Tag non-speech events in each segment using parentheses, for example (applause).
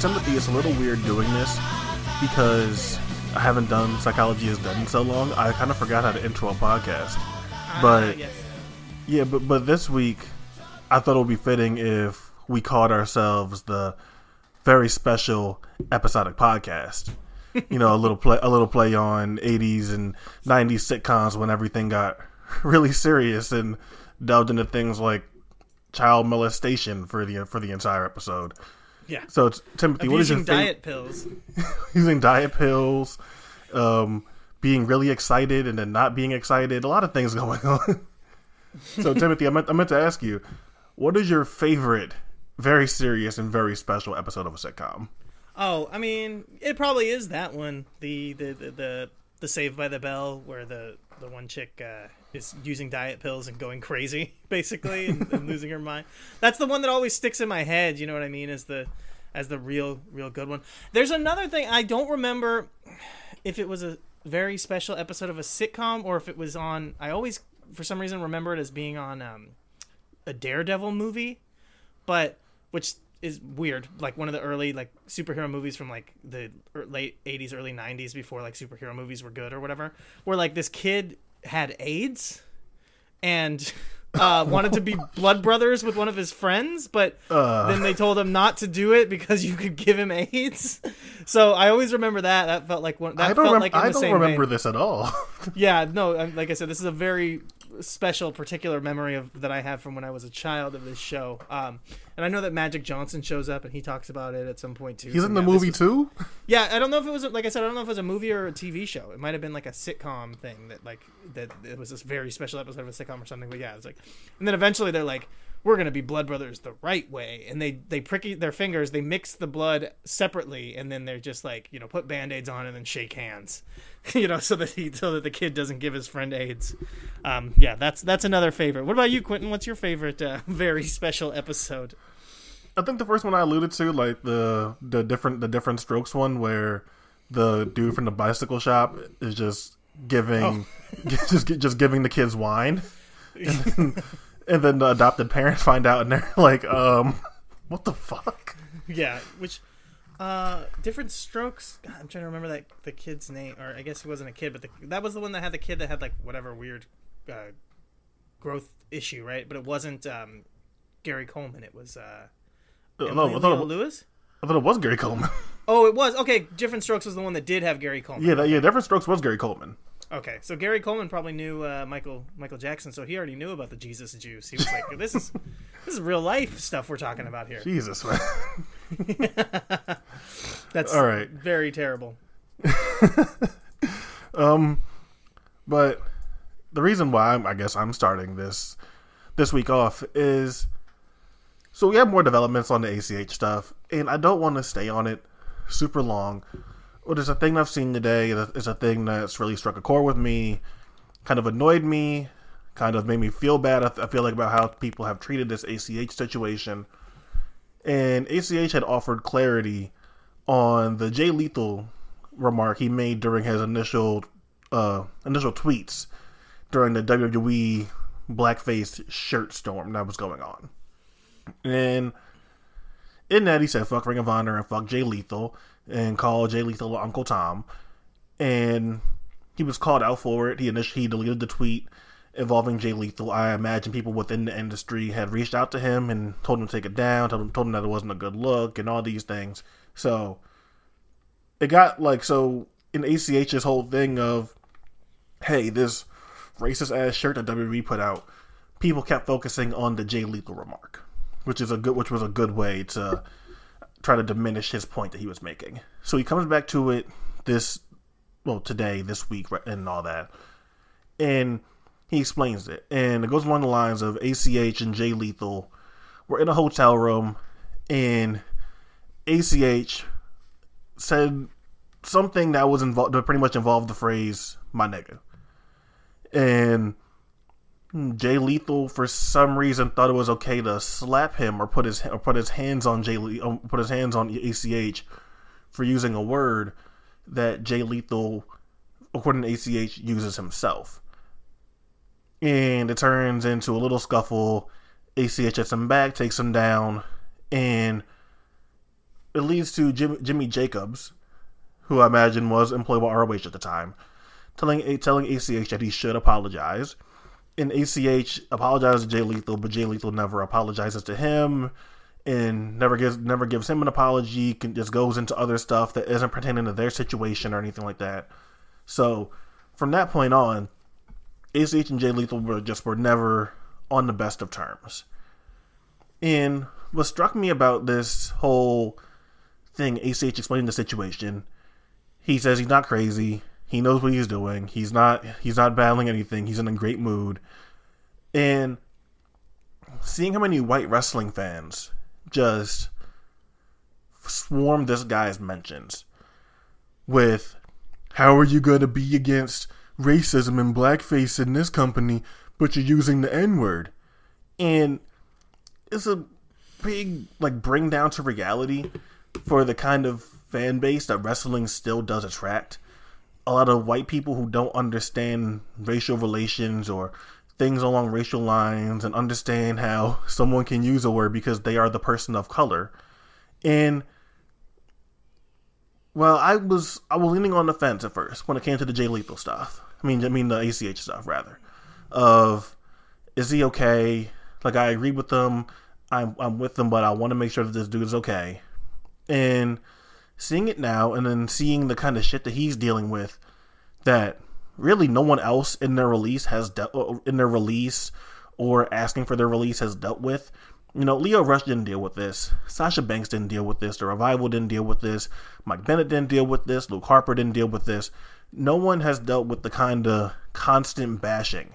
Timothy, it's a little weird doing this because I haven't done psychology is dead in so long. I kind of forgot how to intro a podcast. Ah, But yes. yeah, but but this week I thought it would be fitting if we called ourselves the very special episodic podcast. You know, a little play a little play on 80s and 90s sitcoms when everything got (laughs) really serious and delved into things like child molestation for the for the entire episode. Yeah. So Timothy, what is your diet pills. (laughs) using diet pills, um, being really excited and then not being excited. A lot of things (laughs) going on. so, Timothy, I meant, I meant to ask you, what is your favorite, very serious and very special episode of a sitcom? Oh, I mean, it probably is that one. The the the the, the Saved by the Bell, where the the one chick uh, is using diet pills and going crazy, (laughs) basically, and, and losing her mind. That's the one that always sticks in my head. You know what I mean? As the as the real real good one. There's another thing I don't remember if it was a very special episode of a sitcom or if it was on. I always, for some reason, remember it as being on um, a Daredevil movie, but which is weird. Like one of the early like superhero movies from like the er- late '80s, early '90s, before like superhero movies were good or whatever, where like this kid had AIDS and uh, wanted to be (laughs) blood brothers with one of his friends, but then they told him not to do it because you could give him AIDS. (laughs) So I always remember that. That felt like one. That I don't, felt rem- like I don't remember vein. this at all. (laughs) Yeah, no, like I said, this is a very special, particular memory of that I have from when I was a child of this show. Um, and I know that Magic Johnson shows up and he talks about it at some point too. He's So, in the yeah, movie was- too? (laughs) Yeah, I don't know if it was like I said, I don't know if it was a movie or a TV show. It might have been like a sitcom thing that like that it was this very special episode of a sitcom or something. But yeah, it's like, and then eventually they're like, we're gonna be blood brothers the right way, and they they prick their fingers, they mix the blood separately, and then they're just like you know put band aids on and then shake hands, (laughs) you know, so that he so that the kid doesn't give his friend AIDS. Um, yeah, that's that's another favorite. What about you, Quentin? What's your favorite uh, (laughs) very special episode? I think the first one I alluded to, like the the different the different strokes one, where the dude from the bicycle shop is just giving (laughs) just just giving the kids wine, and then, the adopted parents find out and they're (laughs) like, um, what the fuck? Yeah, which uh different strokes. God, I'm trying to remember that the kid's name, or I guess he wasn't a kid, but the, that was the one that had the kid that had like whatever weird uh, growth issue, right? But it wasn't um, Gary Coleman. It was uh, No, I thought, it, Lewis. I thought it was Gary Coleman. Oh, it was okay. Different Strokes was the one that did have Gary Coleman. yeah, that, yeah, different strokes was Gary Coleman. Okay, so Gary Coleman probably knew uh, Michael Michael Jackson, so he already knew about the Jesus juice. He was like, "This is (laughs) this is real life stuff we're talking about here." Jesus, man. (laughs) That's All right. very terrible. (laughs) um, But the reason why I'm, I guess I'm starting this this week off is so we have more developments on the ACH stuff, and I don't want to stay on it super long. But it's a thing I've seen today. It's a thing that's really struck a chord with me, kind of annoyed me, kind of made me feel bad. I, I feel like about how people have treated this ACH situation. And ACH had offered clarity on the Jay Lethal remark he made during his initial uh, initial tweets during the WWE blackface shirt storm that was going on. And in that, he said, fuck Ring of Honor and fuck Jay Lethal and called Jay Lethal Uncle Tom. And he was called out for it. He initially he deleted the tweet involving Jay Lethal. I imagine people within the industry had reached out to him and told him to take it down, told him, told him that it wasn't a good look and all these things. So it got like, so in ACH's whole thing of, hey, this racist ass shirt that WWE put out, people kept focusing on the Jay Lethal remark, which is a good, which was a good way to try to diminish his point that he was making. So he comes back to it this, well, today, this week, and all that, and he explains it, and it goes along the lines of ACH and Jay Lethal were in a hotel room, and ACH said something that was involved that pretty much involved the phrase "my nigga," and Jay Lethal for some reason thought it was okay to slap him or put his or put his hands on Jay Le- um, put his hands on ACH for using a word that Jay Lethal, according to ACH, uses himself, and it turns into a little scuffle. ACH hits him back, takes him down, and it leads to Jim, Jimmy Jacobs, who I imagine was employed by ROH at the time, telling telling ACH that he should apologize. And ACH apologizes to Jay Lethal, but Jay Lethal never apologizes to him and never gives never gives him an apology. Can, just goes into other stuff that isn't pertaining to their situation or anything like that. So from that point on, ACH and Jay Lethal were just were never on the best of terms. And what struck me about this whole thing, ACH explaining the situation, he says he's not crazy. He knows what he's doing. He's not he's not battling anything. He's in a great mood. And seeing how many white wrestling fans just swarm this guy's mentions with how are you going to be against racism and blackface in this company but you're using the n-word and it's a big like bring down to reality for the kind of fan base that wrestling still does attract a lot of white people who don't understand racial relations or things along racial lines and understand how someone can use a word because they are the person of color. And well, I was I was leaning on the fence at first when it came to the Jay Lethal stuff. I mean, I mean the ACH stuff rather. Of is he okay? Like I agree with them. I'm I'm with them, but I want to make sure that this dude is okay. And seeing it now, and then seeing the kind of shit that he's dealing with, that really no one else in their release has dealt uh, in their release or asking for their release has dealt with. You know, Lio Rush didn't deal with this. Sasha Banks didn't deal with this. The Revival didn't deal with this. Mike Bennett didn't deal with this. Luke Harper didn't deal with this. No one has dealt with the kind of constant bashing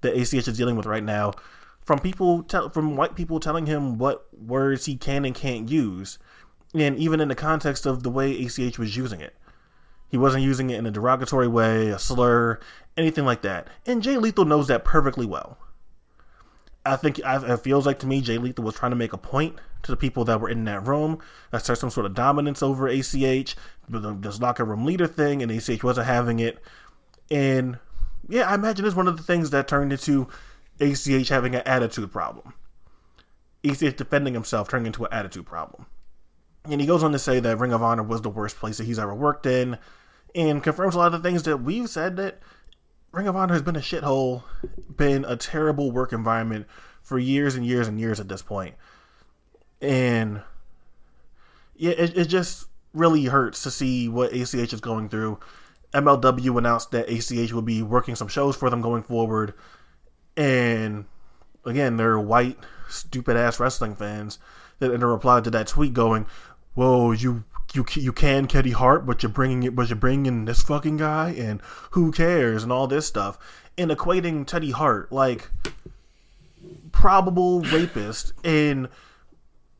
that ACH is dealing with right now from people, te- from white people telling him what words he can and can't use, and even in the context of the way ACH was using it. He wasn't using it in a derogatory way, a slur, anything like that. And Jay Lethal knows that perfectly well. I think it feels like to me Jay Lethal was trying to make a point to the people that were in that room, assert some sort of dominance over ACH, this locker room leader thing, and ACH wasn't having it. And yeah, I imagine it's one of the things that turned into ACH having an attitude problem. ACH defending himself turned into an attitude problem. And he goes on to say that Ring of Honor was the worst place that he's ever worked in and confirms a lot of the things that we've said that Ring of Honor has been a shithole, been a terrible work environment for years and years and years at this point. And yeah, it, it just really hurts to see what ACH is going through. MLW announced that ACH will be working some shows for them going forward. And again, they're white, stupid ass wrestling fans that in a reply to that tweet going, "Whoa, you you you can Teddy Hart, but you're bringing it, but you're bringing this fucking guy, and who cares, and all this stuff, and equating Teddy Hart like probable rapist and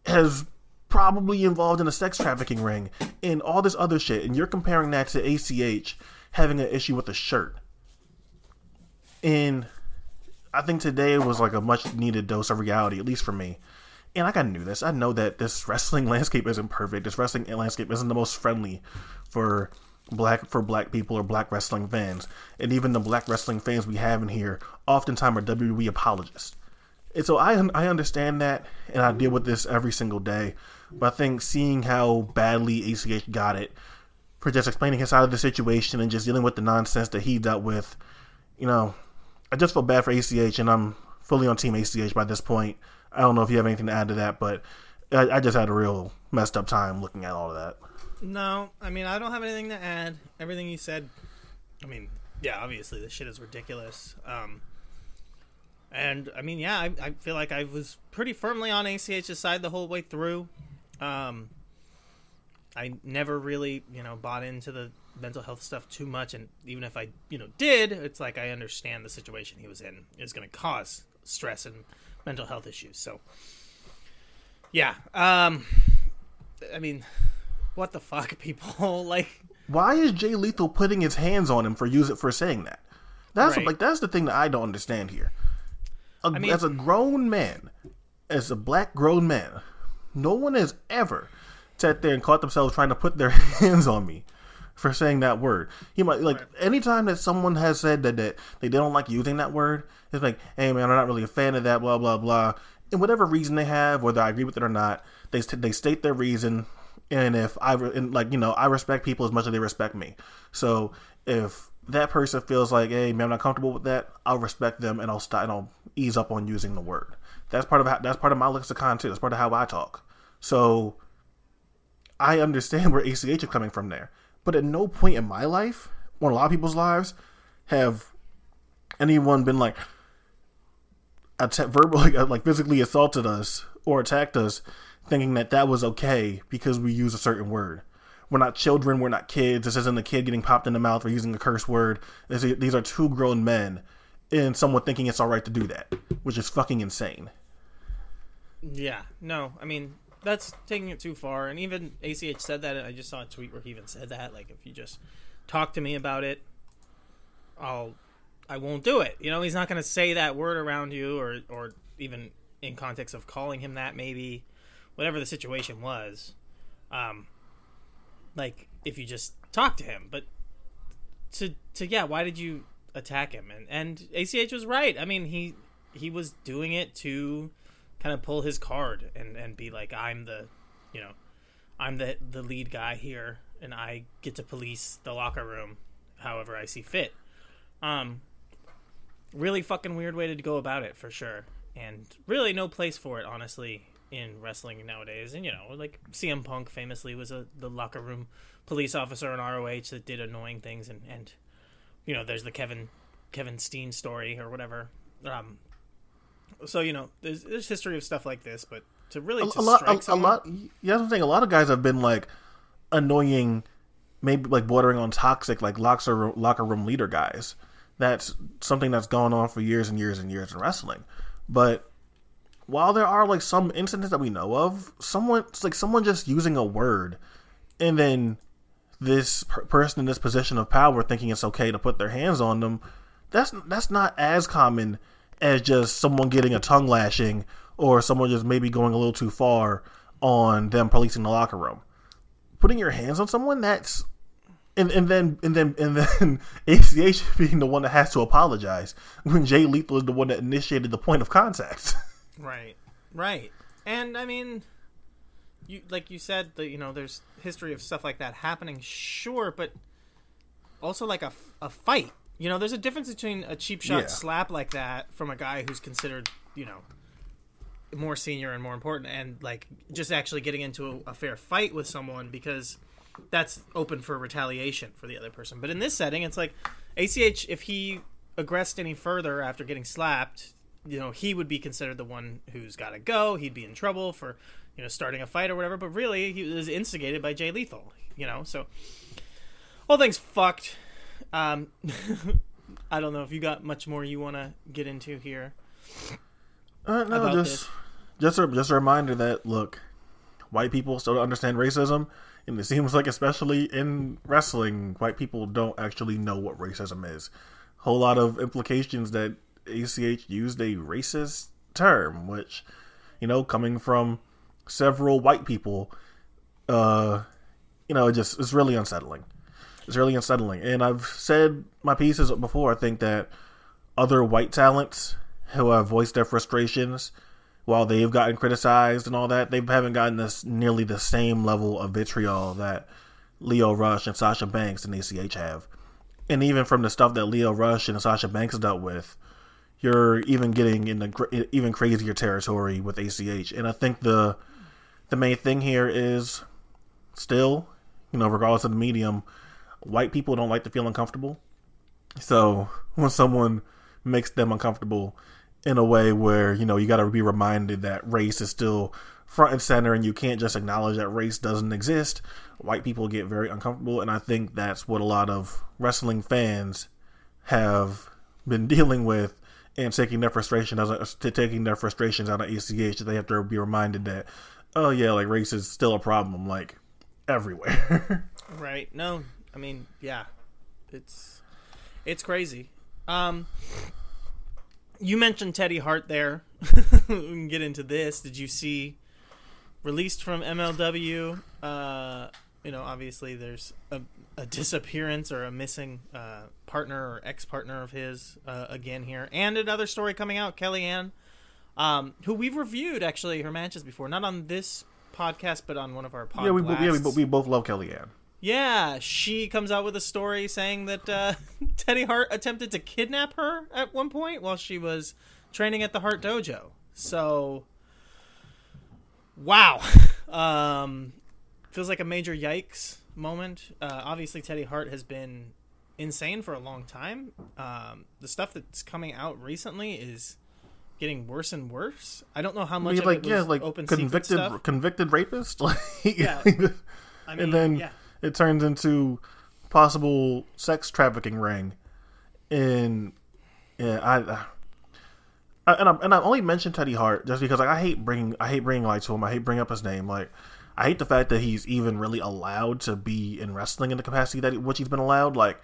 has probably involved in a sex trafficking ring and all this other shit, and you're comparing that to ACH having an issue with a shirt, and I think today was like a much needed dose of reality, at least for me and like I knew this. I know that this wrestling (laughs) landscape isn't perfect. This wrestling landscape isn't the most friendly for black for black people or black wrestling fans. And even the black wrestling fans we have in here oftentimes are WWE apologists. And so I I understand that and I deal with this every single day. But I think seeing how badly ACH got it for just explaining his side of the situation and just dealing with the nonsense that he dealt with, you know, I just feel bad for ACH and I'm fully on team ACH by this point. I don't know if you have anything to add to that, but I, I just had a real messed up time looking at all of that. No, I mean I don't have anything to add. Everything you said, I mean, yeah, obviously this shit is ridiculous. Um, and I mean, yeah, I, I feel like I was pretty firmly on ACH's side the whole way through. Um, I never really, you know, bought into the mental health stuff too much, and even if I, you know, did, it's like I understand the situation he was in is going to cause stress and mental health issues. So, yeah. Um, I mean, what the fuck, (laughs) people? like, why is Jay Lethal putting his hands on him for use it for saying that? That's right. like that's the thing that I don't understand here. A, I mean, as a grown man, as a black grown man, no one has ever sat there and caught themselves trying to put their (laughs) hands on me for saying that word. He might like anytime that someone has said that that they don't like using that word, it's like, hey man, I'm not really a fan of that, blah blah blah. And whatever reason they have, whether I agree with it or not, they they state their reason, And if I and like you know, I respect people as much as they respect me. So if that person feels like, hey, man, I'm not comfortable with that, I'll respect them and I'll stop and I'll ease up on using the word. That's part of how, that's part of my lexicon too. That's part of how I talk. So I understand (laughs) where ACH is coming from there. But at no point in my life, or a lot of people's lives, have anyone been like verbally, (laughs) uh, like physically assaulted us or attacked us, thinking that that was okay because we use a certain word. We're not children. We're not kids. This isn't a kid getting popped in the mouth for using a curse word. These are two grown men, and someone thinking it's all right to do that, which is fucking insane. Yeah, no, I mean that's taking it too far. And even ACH said that. I just saw a tweet where he even said that. Like, if you just talk to me about it, I'll, I won't do it. You know, he's not going to say that word around you, or or even in context of calling him that, maybe, whatever the situation was. Um, like if you just talk to him, but to to yeah, why did you attack him? And and ACH was right. I mean, he he was doing it to kind of pull his card and and be like I'm the you know I'm the the lead guy here and I get to police the locker room however I see fit. Um really fucking weird way to go about it for sure. And really no place for it honestly in wrestling nowadays. And you know, like CM Punk famously was a the locker room police officer in ROH that did annoying things and and you know, there's the Kevin Kevin Steen story or whatever. Um so you know, there's there's history of stuff like this, but to really a, just a lot, strike a, a someone, lot. Yeah, what I'm saying. A lot of guys have been like annoying, maybe like bordering on toxic, like locker locker room leader guys. That's something that's gone on for years and years and years in wrestling. But while there are like some incidents that we know of, someone it's like someone just using a word, and then this per- person in this position of power thinking it's okay to put their hands on them. That's that's not as common as just someone getting a tongue lashing or someone just maybe going a little too far on them policing the locker room. Putting your hands on someone that's and, and then and then and then (laughs) ACH (laughs) being the one that has to apologize when Jay Lethal is the one that initiated the point of contact. (laughs) right, right, and I mean, you like you said that you know there's history of stuff like that happening, sure, but also like a, a fight. You know, there's a difference between a cheap shot Yeah. slap like that from a guy who's considered you know more senior and more important, and like just actually getting into a, a fair fight with someone because that's open for retaliation for the other person. But in this setting, it's like ACH if he aggressed any further after getting slapped, you know, he would be considered the one who's got to go. He'd be in trouble for, you know, starting a fight or whatever. But really, he was instigated by Jay Lethal, you know. So, all things fucked. Um, (laughs) I don't know if you got much more you want to get into here. Uh, no, just this. just a, just a reminder that look, white people still don't understand racism, and it seems like especially in wrestling, white people don't actually know what racism is. Whole lot of implications that ACH used a racist term, which you know, coming from several white people, uh, you know, it just it's really unsettling. It's really unsettling, and I've said my pieces before. I think that other white talents who have voiced their frustrations while they've gotten criticized and all that, they haven't gotten this nearly the same level of vitriol that Lio Rush and Sasha Banks and ACH have. And even from the stuff that Lio Rush and Sasha Banks dealt with, you're even getting in the even crazier territory with ACH. And I think the the main thing here is still, you know, regardless of the medium, white people don't like to feel uncomfortable. So (laughs) when someone makes them uncomfortable in a way where you know you got to be reminded that race is still front and center and you can't just acknowledge that race doesn't exist white people get very uncomfortable and i think that's what a lot of wrestling fans have been (laughs) dealing with and taking their frustration as a, taking their frustrations out of ACH they have to be reminded that oh yeah like race is still a problem like everywhere (laughs) Right. No, I mean, yeah. It's it's crazy. Um you mentioned Teddy Hart there. (laughs) we can get into this. Did you see released from MLW? Uh you know, obviously there's a, a disappearance or a missing uh, partner or ex-partner of his uh, again here, and another story coming out. Kellyanne, um, who we've reviewed actually her matches before, not on this podcast, but on one of our podcasts. Yeah, we, yeah, we, we both love Kellyanne. Yeah, she comes out with a story saying that uh, (laughs) Teddy Hart attempted to kidnap her at one point while she was training at the Hart Dojo. So, wow, (laughs) um, feels like a major yikes moment. Uh, obviously, Teddy Hart has been insane for a long time. Um, the stuff that's coming out recently is getting worse and worse. I don't know how much I mean, of like yeah, like open convicted stuff. convicted rapist. (laughs) Like, Yeah. I mean, and then yeah. It turns into possible sex trafficking ring. And yeah, I. I and I and I only mentioned Teddy Hart just because like I hate bringing I hate bringing light to him. I hate bringing up his name. Like I hate the fact that he's even really allowed to be in wrestling in the capacity that he, which he's been allowed. Like,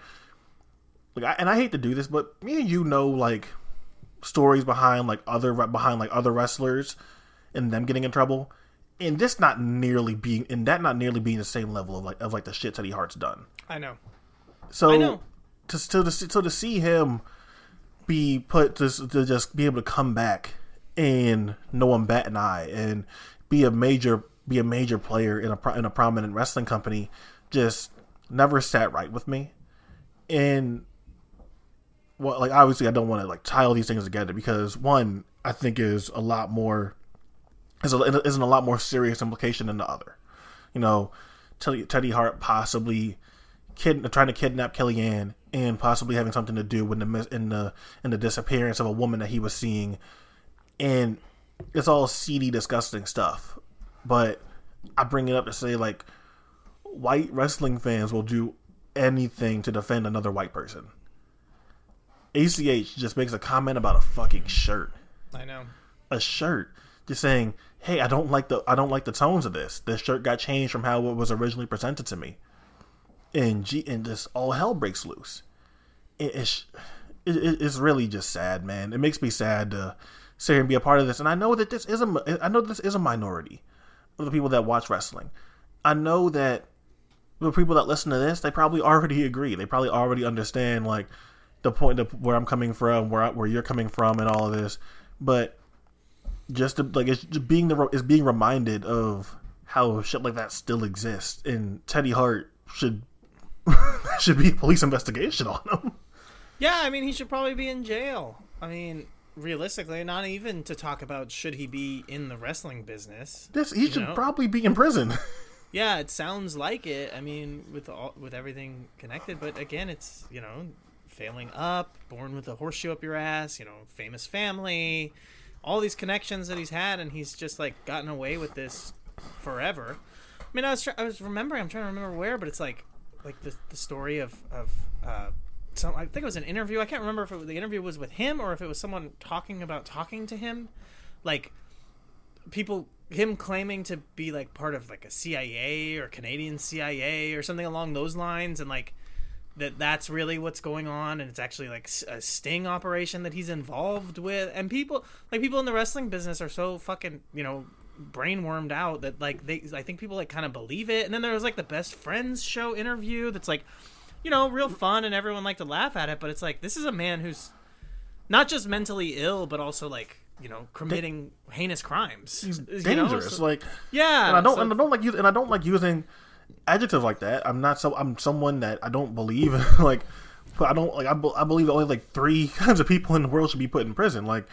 like I, and I hate to do this, but me and you know like stories behind like other behind like other wrestlers and them getting in trouble, and this not nearly being and that not nearly being the same level of like of like the shit Teddy Hart's done. I know. So I know. to to to, so to see him be put to to just be able to come back and no one bat an eye and be a major be a major player in a in a prominent wrestling company just never sat right with me and well like obviously I don't want to like tie all these things together because one I think is a lot more is a, is a lot more serious implication than the other you know Teddy, Teddy Hart possibly kid, trying to kidnap Kellyanne and possibly having something to do with the in the in the disappearance of a woman that he was seeing, and it's all seedy, disgusting stuff. But I bring it up to say like, white wrestling fans will do anything to defend another white person. ACH just makes a comment about a fucking shirt I know. a shirt just saying, "Hey, I don't like the I don't like the tones of this. This shirt got changed from how it was originally presented to me." And G and just all hell breaks loose. It, it's it, it- it's really just sad, man. It makes me sad to sit here and be a part of this. And I know that this is a I know this is a minority of the people that watch wrestling. I know that the people that listen to this, they probably already agree. They probably already understand like the point of where I'm coming from, where I, where you're coming from, and all of this. But just to, like it's just being the is being reminded of how shit like that still exists, and Teddy Hart should (laughs) should be a police investigation on him. Yeah, I mean, he should probably be in jail. I mean, realistically, not even to talk about should he be in the wrestling business. This he should know? probably be in prison. (laughs) Yeah, it sounds like it. I mean, with all with everything connected, but again, it's you know, failing up, born with a horseshoe up your ass. You know, famous family, all these connections that he's had, and he's just like gotten away with this forever. I mean, I was try- I was remembering, I'm trying to remember where, but it's like like the the story of of uh, some. I think it was an interview. I can't remember if it the interview was with him or if it was someone talking about talking to him, like people him claiming to be like part of like a CIA or Canadian CIA or something along those lines and like that that's really what's going on and it's actually like a sting operation that he's involved with and people like people in the wrestling business are so fucking you know brain wormed out that like they I think people like kind of believe it and then there was like the best friends show interview that's like you know real fun and everyone liked to laugh at it but it's like this is a man who's not just mentally ill but also like you know committing heinous crimes He's you know? dangerous. So- like yeah and I don't so- and I don't like use and I don't like using adjectives like that. I'm not so I'm someone that I don't believe (laughs) like I don't like I, be- I believe only like three (laughs) kinds of people in the world should be put in prison like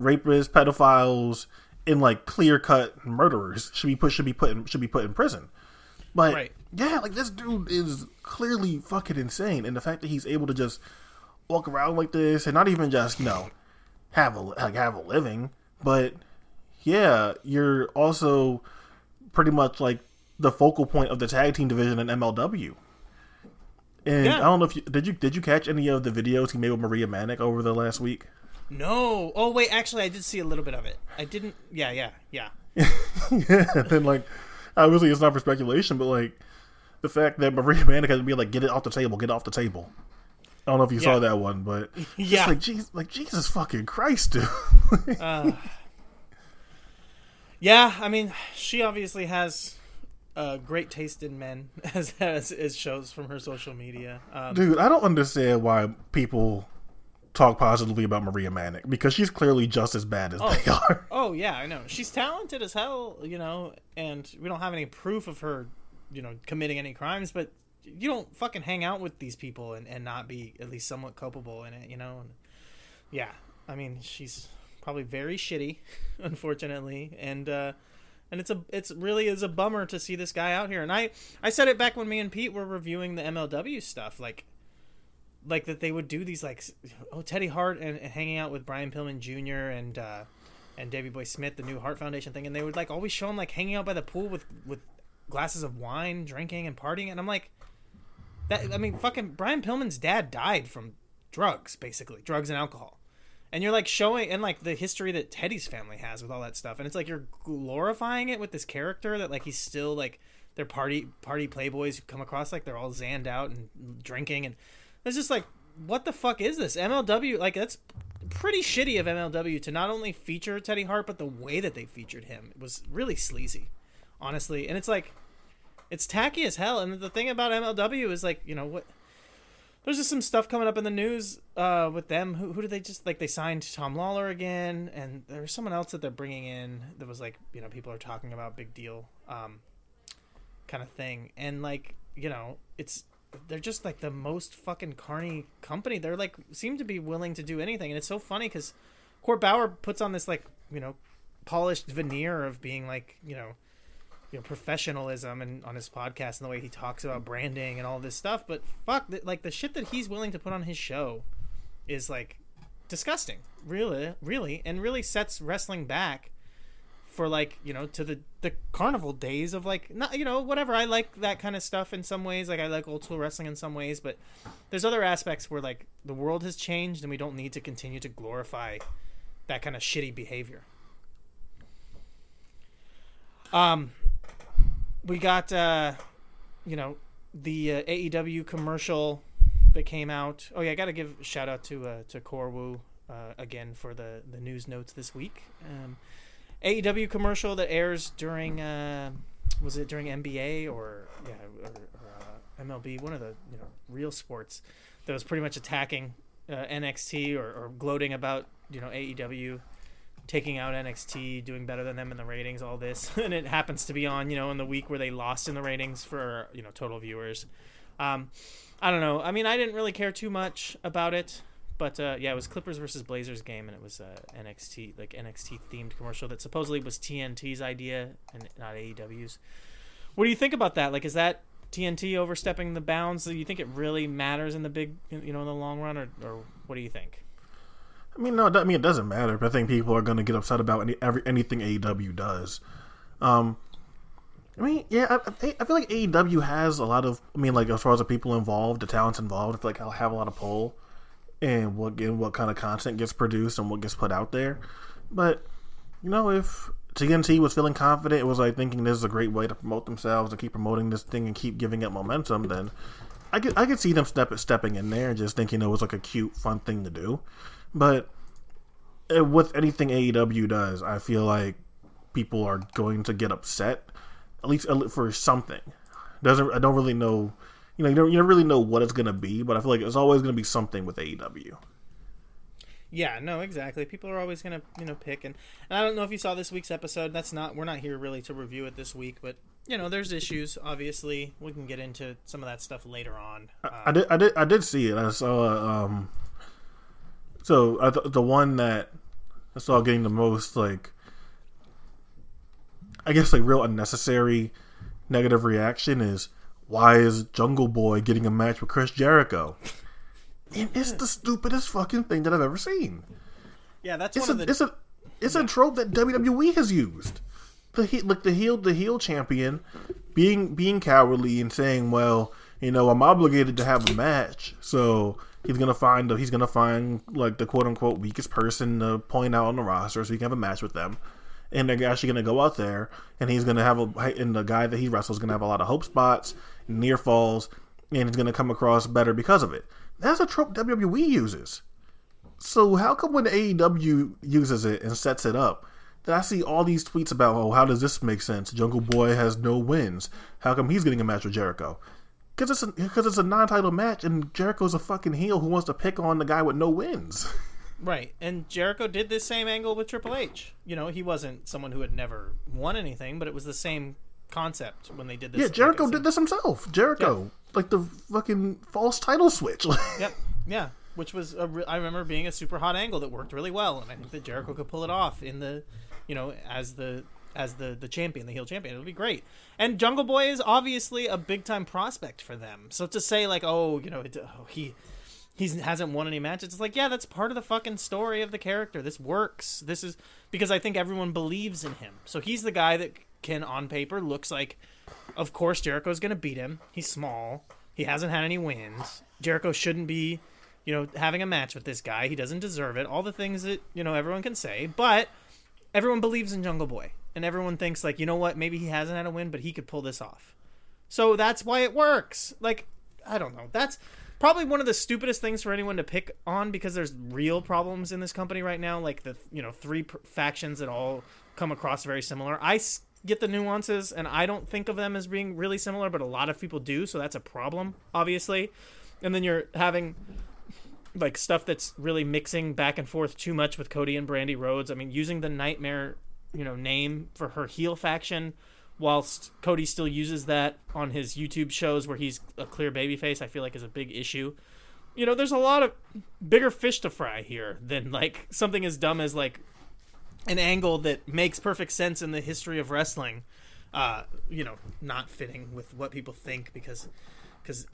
rapists, pedophiles, and like clear cut murderers should be put should be put in, should be put in prison. But Right. yeah, like this dude is clearly fucking insane, and the fact that he's able to just walk around like this and not even just you know have a like have a living, but yeah, you're also pretty much like the focal point of the tag team division in MLW. And Yeah. I don't know if you did you did you catch any of the videos he made with Maria Manic over the last week? No. Oh wait, actually, I did see a little bit of it. I didn't. Yeah, yeah, yeah. (laughs) yeah, and then like obviously it's not for speculation, but like the fact that Maria Manic had to be like, get it off the table, get it off the table. I don't know if you saw that one, but (laughs) Yeah. like Jesus, like Jesus fucking Christ, dude. Uh, (laughs) yeah, I mean, she obviously has uh, great taste in men, (laughs) as as, as shows from her social media. Um, dude, I don't understand why people talk positively about Maria Manic because she's clearly just as bad as Oh. they are. (laughs) Oh yeah, I know. She's talented as hell, you know, and we don't have any proof of her, you know, committing any crimes, but you don't fucking hang out with these people and, and not be at least somewhat culpable in it, you know? And yeah. I mean, she's probably very shitty, (laughs) unfortunately. And uh and it's a it's really is a bummer to see this guy out here. And I I said it back when me and Pete were reviewing the MLW stuff, like like that they would do these like oh Teddy Hart and, and hanging out with Brian Pillman Jr. and uh and Davey Boy Smith, the new Hart Foundation thing, and they would like always show him like hanging out by the pool with with glasses of wine, drinking and partying, and I'm like, that I mean, fucking Brian Pillman's dad died from drugs, basically drugs and alcohol, and you're like showing and like the history that Teddy's family has with all that stuff, and it's like you're glorifying it with this character that like he's still like they're party party playboys who come across like they're all zanned out and drinking, and it's just like what the fuck is this MLW? Like that's pretty shitty of MLW to not only feature Teddy Hart, but the way that they featured him was really sleazy, honestly. And it's like, it's tacky as hell. And the thing about MLW is like, you know what? There's just some stuff coming up in the news uh, with them. Who, who did they just like? They signed Tom Lawlor again, and there's someone else that they're bringing in that was like, you know, people are talking about big deal, um, kind of thing. And like, you know, it's they're just like the most fucking carny company. They're like seem to be willing to do anything, and it's so funny because Court Bauer puts on this like you know polished veneer of being like you know you know professionalism and on his podcast and the way he talks about branding and all this stuff. But fuck, like the shit that he's willing to put on his show is like disgusting, really, really, and really sets wrestling back for like you know to the the carnival days of like not you know whatever. I like that kind of stuff in some ways. Like i like old school wrestling in some ways but there's other aspects where like the world has changed and we don't need to continue to glorify that kind of shitty behavior. Um we got uh you know the uh, aew commercial that came out. Oh yeah i gotta give a shout out to uh to corwu uh, again for the the news notes this week. Um AEW commercial that airs during uh, was it during NBA or yeah or, or uh, MLB one of the you know real sports that was pretty much attacking uh, NXT or, or gloating about you know AEW taking out NXT doing better than them in the ratings all this (laughs) and it happens to be on you know in the week where they lost in the ratings for you know total viewers um, I don't know I mean I didn't really care too much about it but uh, yeah, it was Clippers versus Blazers game, and it was uh, NXT like NXT themed commercial that supposedly was TNT's idea and not AEW's. What do you think about that? Like, is that TNT overstepping the bounds? Do you think it really matters in the big, you know, in the long run, or, or what do you think? I mean, no, I mean it doesn't matter. But I think people are going to get upset about any every, anything AEW does. Um, I mean, yeah, I, I feel like AEW has a lot of. I mean, like as far as the people involved, the talents involved, I feel like I'll have a lot of pull and what what kind of content gets produced and what gets put out there. But you know, if TNT was feeling confident, it was like thinking this is a great way to promote themselves and keep promoting this thing and keep giving it momentum, then I could I could see them step stepping in there and just thinking it was like a cute, fun thing to do. But uh, with anything AEW does, I feel like people are going to get upset, at least for something. Doesn't I don't really know you know, you don't, you don't really know what it's going to be, but I feel like it's always going to be something with AEW. Yeah, no, exactly. People are always gonna, you know, pick and, and I don't know if you saw this week's episode. That's not we're not here really to review it this week, but you know, there's issues. Obviously, we can get into some of that stuff later on. Um, I, I, did, I did, I did see it. I saw, um, so I th- the one that I saw getting the most like, I guess like real unnecessary negative reaction is why is Jungle Boy getting a match with Chris Jericho? And it's the stupidest fucking thing that I've ever seen. Yeah, that's it's one a, of the. It's a it's a trope that WWE has used. The he, like the heel the heel champion being being cowardly and saying, well, you know, I'm obligated to have a match, so he's gonna find he's gonna find like the quote unquote weakest person to point out on the roster, so he can have a match with them. And they're actually gonna go out there, and he's gonna have a and the guy that he wrestles gonna have a lot of hope spots, near falls, and he's gonna come across better because of it. That's a trope WWE uses. So how come when AEW uses it and sets it up, that I see all these tweets about, oh, how does this make sense? Jungle Boy has no wins. How come he's getting a match with Jericho? Because it's a, because it's a non-title match, and Jericho's a fucking heel who wants to pick on the guy with no wins. (laughs) Right, and Jericho did this same angle with Triple H. You know, he wasn't someone who had never won anything, but it was the same concept when they did this. Yeah, Jericho did this himself. Jericho, like the fucking false title switch. (laughs) Yep, yeah, which was a re- I remember being a super hot angle that worked really well, and I think that Jericho could pull it off in the, you know, as the as the the champion, the heel champion. It'll be great. And Jungle Boy is obviously a big time prospect for them. So to say like, oh, you know, it, oh, he he hasn't won any matches. It's like, yeah, that's part of the fucking story of the character. This works. This is because I think everyone believes in him. So he's the guy that can, on paper, looks like, of course, Jericho's going to beat him. He's small. He hasn't had any wins. Jericho shouldn't be, you know, having a match with this guy. He doesn't deserve it. All the things that, you know, everyone can say. But everyone believes in Jungle Boy. And everyone thinks, like, you know what? Maybe he hasn't had a win, but he could pull this off. So that's why it works. Like, I don't know. That's probably one of the stupidest things for anyone to pick on because there's real problems in this company right now like the you know three pr- factions that all come across very similar i s- get the nuances and i don't think of them as being really similar but a lot of people do so that's a problem obviously and then you're having like stuff that's really mixing back and forth too much with cody and brandi rhodes i mean using the nightmare you know name for her heel faction whilst Cody still uses that on his YouTube shows where he's a clear babyface, I feel like is a big issue. You know, there's a lot of bigger fish to fry here than like something as dumb as like an angle that makes perfect sense in the history of wrestling. Uh, you know, not fitting with what people think because because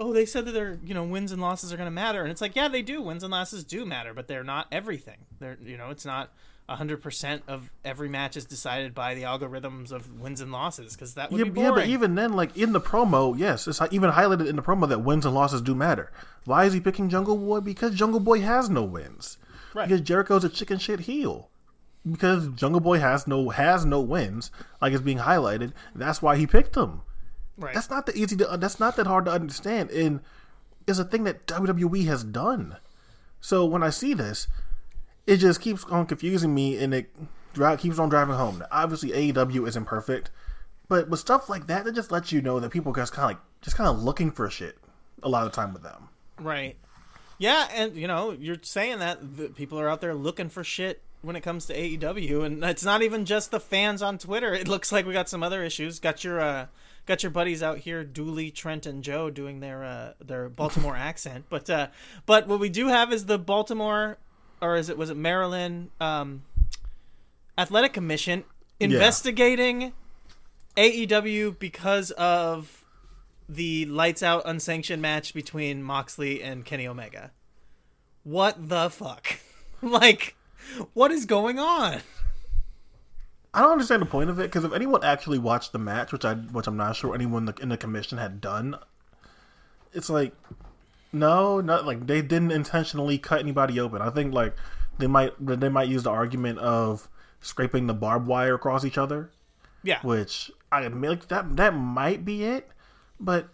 oh, they said that their you know wins and losses are going to matter, and it's like yeah, they do. Wins and losses do matter, but they're not everything. They're you know, it's not 100% of every match is decided by the algorithms of wins and losses because that would yeah, be boring. yeah, but even then, like in the promo, yes, it's even highlighted in the promo that wins and losses do matter. Why is he picking Jungle Boy? Because Jungle Boy has no wins. Right. Because Jericho's a chicken shit heel. Because Jungle Boy has no has no wins, like it's being highlighted. That's why he picked him. right. That's not that easy to. Uh, that's not that hard to understand, and it's a thing that WWE has done. So when I see this, it just keeps on confusing me, and it keeps on driving home. Now, obviously, AEW isn't perfect, but with stuff like that, it just lets you know that people are just kind of like just kind of looking for shit a lot of the time with them. Right. Yeah, and you know, you're saying that the people are out there looking for shit when it comes to AEW, and it's not even just the fans on Twitter. It looks like we got some other issues. Got your uh, got your buddies out here, Dooley, Trent, and Joe, doing their uh, their Baltimore (laughs) accent. But uh, but what we do have is the Baltimore, or is it was it Maryland um, Athletic Commission investigating AEW because of the lights out unsanctioned match between Moxley and Kenny Omega. What the fuck? (laughs) like, what is going on? I don't understand the point of it because if anyone actually watched the match, which I which I'm not sure anyone in the commission had done, it's like no, not like they didn't intentionally cut anybody open. I think like they might they might use the argument of scraping the barbed wire across each other, Yeah. which I admit like, that that might be it, but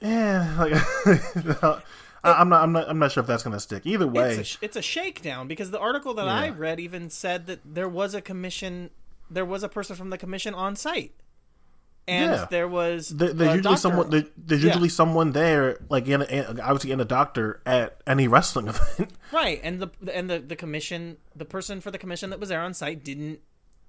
yeah, (laughs) like I, I'm not I'm not I'm not sure if that's gonna stick. Either way, It's a, it's a shakedown because the article that I read even said that there was a commission, there was a person from the commission on site, and Yeah. there was There, there's usually doctor. someone. There, there's Yeah. someone there, like in, in obviously in a doctor at any wrestling (laughs) event. right, and the and the the commission, the person for the commission that was there on site didn't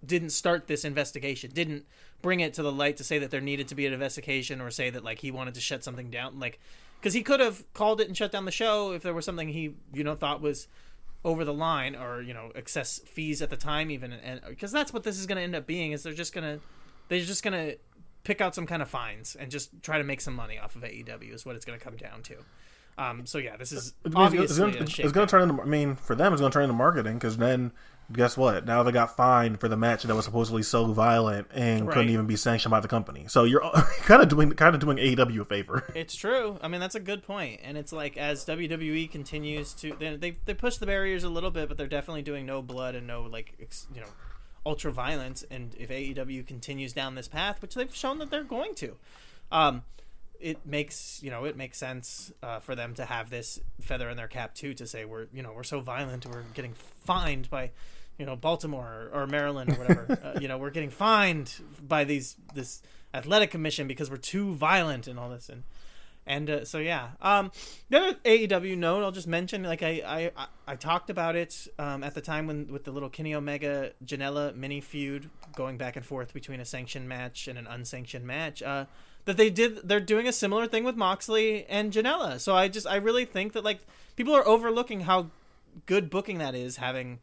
didn't start this investigation, didn't bring it to the light to say that there needed to be an investigation or say that like he wanted to shut something down, like because he could have called it and shut down the show if there was something he you know thought was over the line or you know excess fees at the time even and because that's what this is going to end up being is they're just going to they're just going to pick out some kind of fines and just try to make some money off of AEW is what it's going to come down to. Um, so yeah, this is It's obviously it's gonna turn into. I mean, for them, it's gonna turn into marketing because then, guess what? Now they got fined for the match that was supposedly so violent and Right. couldn't even be sanctioned by the company. So you're (laughs) kind of doing kind of doing AEW a favor. It's true. I mean, that's a good point. And it's like as WWE continues to they they, they push the barriers a little bit, but they're definitely doing no blood and no like you know ultra violence. And if AEW continues down this path, which they've shown that they're going to, um, it makes you know it makes sense uh, for them to have this feather in their cap too to say we're you know we're so violent we're getting fined by you know Baltimore or, or Maryland or whatever (laughs) uh, you know we're getting fined by these this athletic commission because we're too violent and all this and And uh, so yeah, um, the other AEW note I'll just mention, like I I, I, talked about it um, at the time when with the little Kenny Omega Janela mini feud going back and forth between a sanctioned match and an unsanctioned match. Uh, that they did they're doing a similar thing with Moxley and Janela. So I just I really think that like people are overlooking how good booking that is having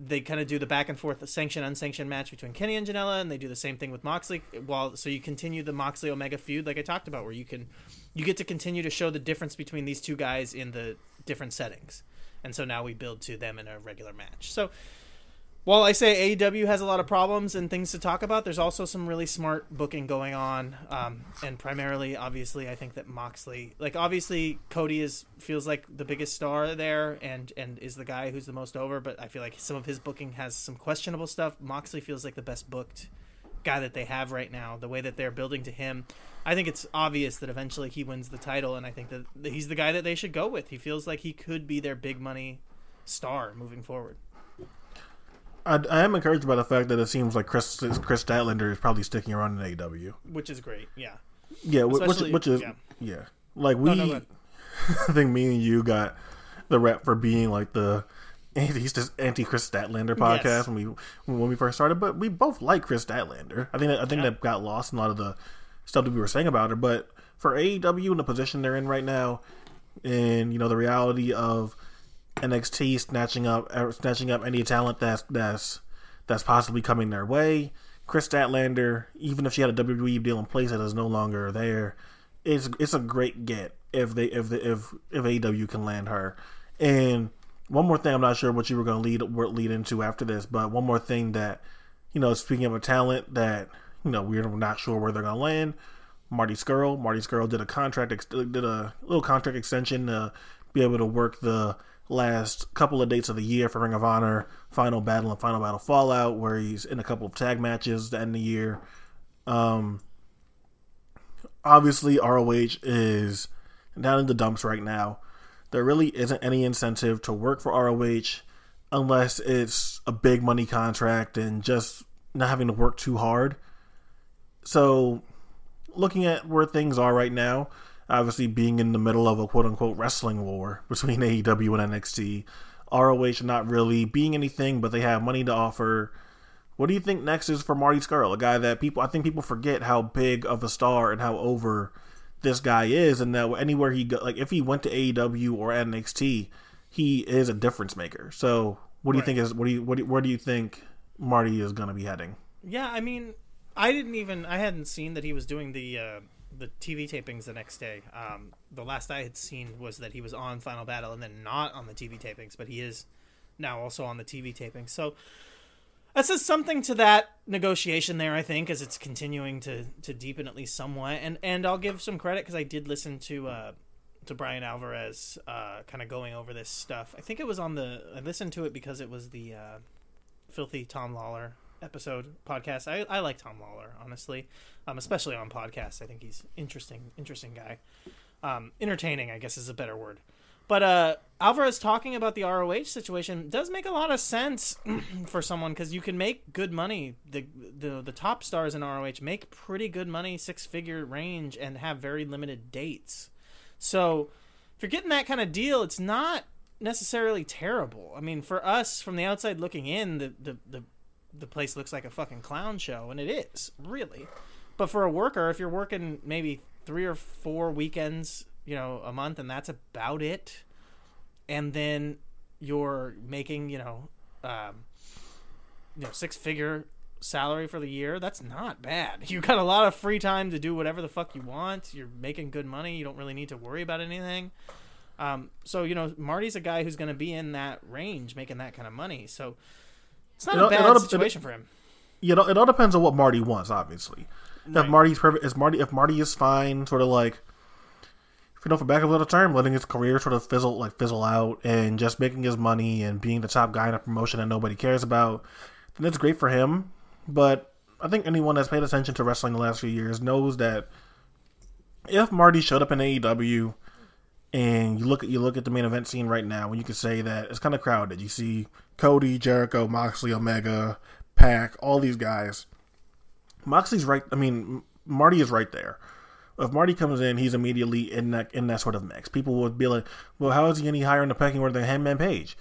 they kind of do the back and forth sanctioned unsanctioned match between Kenny and Janela, and they do the same thing with Moxley. While so you continue the Moxley Omega feud, like I talked about, where you can you get to continue to show the difference between these two guys in the different settings, and so now we build to them in a regular match. So while I say AEW has a lot of problems and things to talk about, there's also some really smart booking going on. Um, and primarily, obviously, I think that Moxley, like obviously, Cody is feels like the biggest star there and and is the guy who's the most over. But I feel like some of his booking has some questionable stuff. Moxley feels like the best booked guy that they have right now. The way that they're building to him, I think it's obvious that eventually he wins the title, and I think that he's the guy that they should go with. He feels like he could be their big money star moving forward. I, I am encouraged by the fact that it seems like Chris Kris Statlander is probably sticking around in AEW, which is great. Yeah, yeah, which Especially- which is yeah. yeah, like we. no, but- (laughs) I think me and you got the rep for being like the anti anti Kris Statlander podcast Yes. when we when we first started, but we both like Kris Statlander. I think that, I think Yeah. that got lost in a lot of the stuff that we were saying about her. But for AEW in the position they're in right now, and you know the reality of NXT snatching up er, snatching up any talent that's that's that's possibly coming their way. Kris Statlander, even if she had a WWE deal in place that is no longer there, it's it's a great get if they if the if if AEW can land her. And one more thing, I'm not sure what you were going to lead lead into after this, but one more thing that you know, speaking of a talent that you know we're not sure where they're going to land. Marty Scurll. Marty Scurll did a contract ex- did a little contract extension to be able to work the last couple of dates of the year for Ring of Honor, Final Battle and Final Battle Fallout, where he's in a couple of tag matches to end of the year. Um, obviously, ROH is down in the dumps right now. There really isn't any incentive to work for ROH unless it's a big money contract and just not having to work too hard. So, looking at where things are right now, obviously being in the middle of a quote unquote wrestling war (laughs) between AEW and NXT, ROH not really being anything, but they have money to offer. What do you think next is for Marty Scurll, a guy that people I think people forget how big of a star and how over this guy is, and that anywhere he go, like if he went to AEW or NXT, he is a difference maker. So, what do you Right. think is what do you what do, where do you think Marty is going to be heading? Yeah, I mean, I didn't even I hadn't seen that he was doing the uh, the TV tapings the next day. Um, the last I had seen was that he was on Final Battle and then not on the TV tapings, but he is now also on the TV tapings. So that says something to that negotiation there, I think, as it's continuing to to deepen at least somewhat. And and I'll give some credit because I did listen to. Uh, to Bryan Alvarez, uh, kind of going over this stuff. I think it was on the. I listened to it because it was the uh, filthy Tom Lawlor episode podcast. I, I like Tom Lawlor honestly, um, especially on podcasts. I think he's interesting, interesting guy. Um, entertaining, I guess, is a better word. But uh, Alvarez talking about the ROH situation does make a lot of sense (clears throat) for someone because you can make good money. The, the the top stars in ROH make pretty good money, six figure range, and have very limited dates. So if you're getting that kind of deal, it's not necessarily terrible. I mean, for us from the outside looking in, the the the, the place looks like a fucking clown show, and it is really. But for a worker, if you're working maybe three or four weekends, you know, a month, and that's about it, and then you're making, you know, um, you know, six figure salary for the year, that's not bad. (laughs) You got a lot of free time to do whatever the fuck you want. You're making good money. You don't really need to worry about anything. Um, so you know, Marty's a guy who's going to be in that range, making that kind of money. So it's not It a it bad all- it- situation for him. you know, it all depends on what Marty wants. Obviously, Right. if Marty's perfect, is Marty if Marty is fine, sort of like, if you know, for back of a little term, letting his career sort of fizzle like fizzle out and just making his money and being the top guy in a promotion that nobody cares about, then it's great for him. But I think anyone that's paid attention to wrestling the last few years knows that if Marty showed up in AEW and you look at you look at the main event scene right now, and you can say that it's kind of crowded. You see Cody, Jericho, Moxley, Omega, PAC, all these guys. Moxley's right. I mean, Marty is right there. if Marty comes in, he's immediately in that in that sort of mix. People would be like, "Well, how is he any higher in the pecking order than Hangman Page?"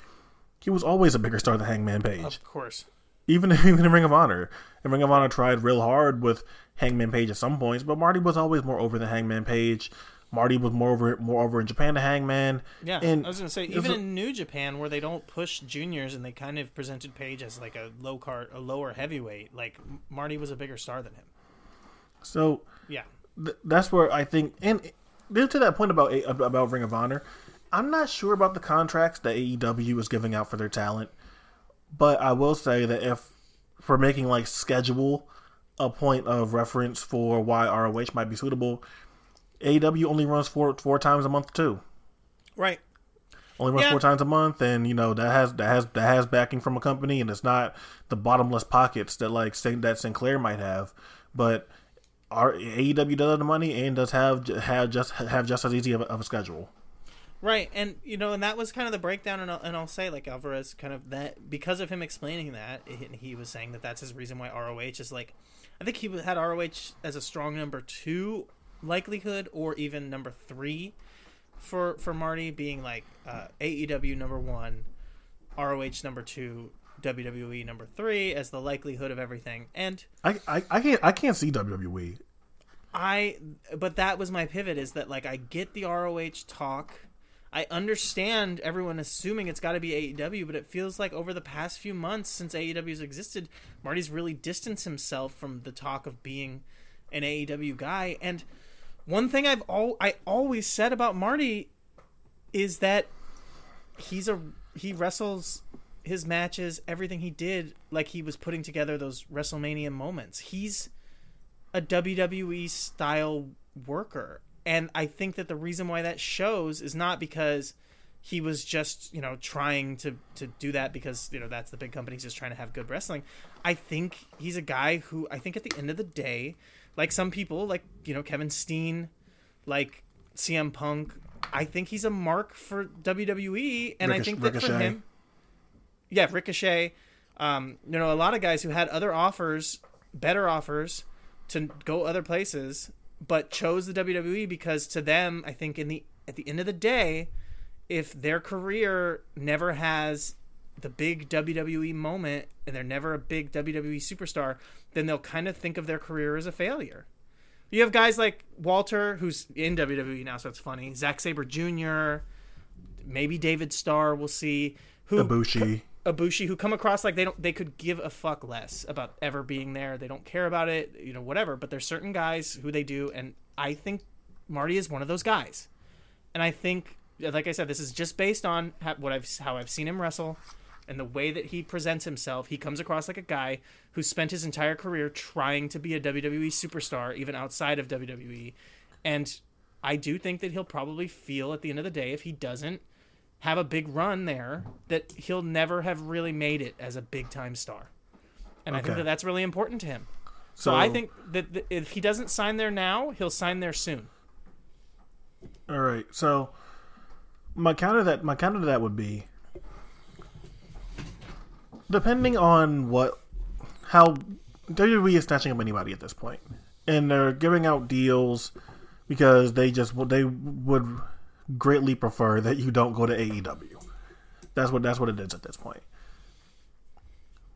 He was always a bigger star than Hangman Page, Of course. even even in Ring of Honor. And Ring of Honor tried real hard with Hangman Page at some points, but Marty was always more over than Hangman Page. Marty was more over more over in Japan to Hangman. Yeah, and I was gonna say even a- in New Japan where they don't push juniors and they kind of presented Page as like a low card, a lower heavyweight. Like Marty was a bigger star than him. so Yeah, th- that's where I think, and then to that point about about Ring of Honor, I'm not sure about the contracts that AEW is giving out for their talent, but I will say that if for making like schedule a point of reference for why ROH might be suitable, AEW only runs four four times a month too. right. Only runs Yeah. four times a month, and you know that has that has that has backing from a company, and it's not the bottomless pockets that like that Sinclair might have, but our AEW does have the money and does have have just have just as easy of a, of a schedule. Right, and you know, and that was kind of the breakdown, and I'll, and I'll say like Alvarez kind of that because of him explaining that he, he was saying that that's his reason why ROH is like, I think he had ROH as a strong number two likelihood or even number three for for Marty being like uh, AEW number one, ROH number two, WWE number three as the likelihood of everything, and I, I, I can't I can't see. WWE. I but that was my pivot is that like I get the ROH talk. I understand everyone assuming it's got to be AEW, but it feels like over the past few months since AEW's existed, Marty's really distanced himself from the talk of being an AEW guy. And one thing I've all I always said about Marty is that he's a he wrestles his matches, everything he did like he was putting together those WrestleMania moments. He's a WWE style worker. And I think that the reason why that shows is not because he was just, you know, trying to, to do that because, you know, that's the big company's just trying to have good wrestling. I think he's a guy who I think at the end of the day, like some people, like, you know, Kevin Steen, like CM Punk, I think he's a mark for WWE. And I think that for him yeah, Ricochet. Um, you know, a lot of guys who had other offers, better offers, to go other places, but chose the WWE because to them, I think in the at the end of the day, if their career never has the big WWE moment and they're never a big WWE superstar, then they'll kind of think of their career as a failure. You have guys like Walter, who's in WWE now, so it's funny. Zack Sabre Jr., maybe David Starr. We'll see who Ibushi. Ibushi who come across like they don't they could give a fuck less about ever being there. They don't care about it, you know, whatever. But there's certain guys who they do, and I think Marty is one of those guys. And I think, like I said, this is just based on how, what I've how I've seen him wrestle, and the way that he presents himself. He comes across like a guy who spent his entire career trying to be a WWE superstar, even outside of WWE. And I do think that he'll probably feel at the end of the day if he doesn't have a big run there that he'll never have really made it as a big time star. And I think that that's really important to him. So, So I think that that if he doesn't sign there now, he'll sign there soon. All right. So my counter that my counter to that would be depending on what how WWE is snatching up anybody at this point, and they're giving out deals because they just they would greatly prefer that you don't go to AEW. That's what that's what it is at this point.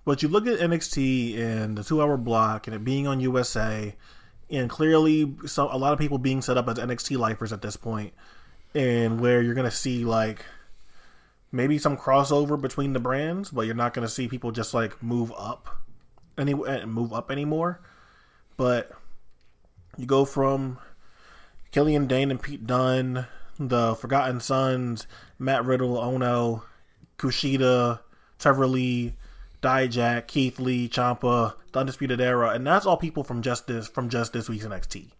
But you look at NXT and the two hour block and it being on USA, and clearly so a lot of people being set up as NXT lifers at this point, and where you're gonna see like maybe some crossover between the brands, but you're not gonna see people just like move up any eh, move up anymore. But you go from Killian Dain and Pete Dunne, the Forgotten Sons, Matt Riddle, Ono, Kushida, Trevor Lee, Dijak, Keith Lee, Ciampa, the Undisputed Era, and that's all people from just this from just this week's NXT.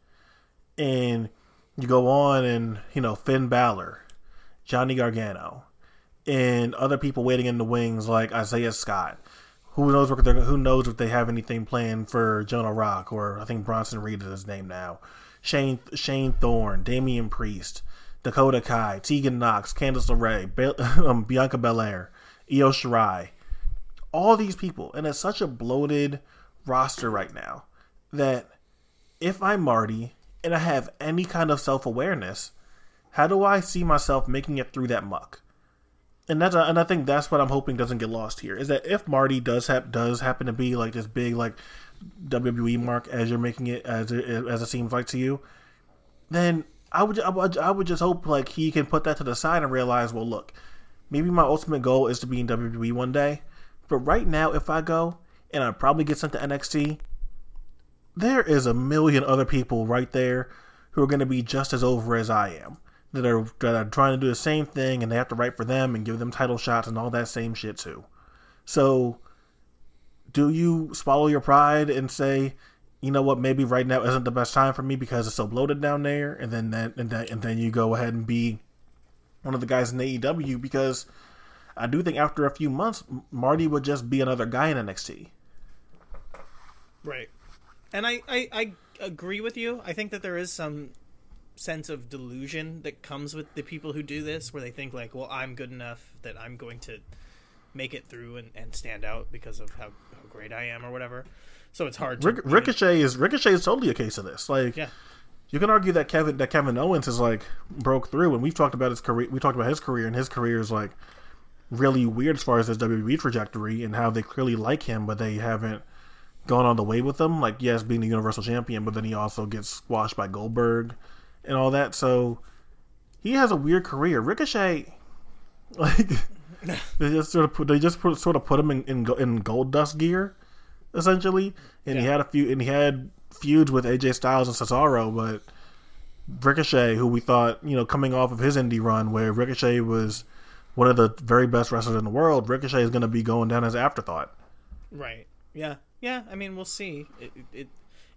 And you go on and you know Finn Balor, Johnny Gargano, and other people waiting in the wings like Isaiah Scott. Who knows what who knows if they have anything planned for Jonah Rock or I think Bronson Reed is his name now. Shane Shane Thorne, Damian Priest, Dakota Kai, Tegan Knox, Candice LeRae, Be- (laughs) um, Bianca Belair, Io Shirai, all these people, and it's such a bloated roster right now that if I'm Marty and I have any kind of self awareness, how do I see myself making it through that muck? And that's and I think that's what I'm hoping doesn't get lost here is that if Marty does have does happen to be like this big like WWE mark as you're making it as it, as it seems like to you, then I would I would I would just hope like he can put that to the side and realize well look maybe my ultimate goal is to be in WWE one day, but right now if I go and I probably get sent to NXT, there is a million other people right there who are going to be just as over as I am. That are, that are trying to do the same thing and they have to write for them and give them title shots and all that same shit too. So, do you swallow your pride and say, you know what, maybe right now isn't the best time for me because it's so bloated down there, and then that and then and then you go ahead and be one of the guys in AEW because I do think after a few months, Marty would just be another guy in NXT. Right. And I, I, I agree with you. I think that there is some sense of delusion that comes with the people who do this where they think like, well, I'm good enough that I'm going to make it through and, and stand out because of how, how great I am or whatever. So it's hard Ricochet is Ricochet is totally a case of this. Like Yeah. you can argue that Kevin that Kevin Owens is like broke through and we've talked about his career we talked about his career and his career is like really weird as far as his WWE trajectory and how they clearly like him but they haven't gone on the way with him. Like yes, being the Universal Champion, but then he also gets squashed by Goldberg and all that. So he has a weird career. Ricochet, (laughs) like (laughs) they just sort of put, they just put, sort of put him in in, in gold dust gear, essentially. And he had a few and he had feuds with AJ Styles and Cesaro, but Ricochet, who we thought you know coming off of his indie run, where Ricochet was one of the very best wrestlers in the world, Ricochet is going to be going down as afterthought. Right. Yeah. Yeah. I mean, we'll see. It, it, it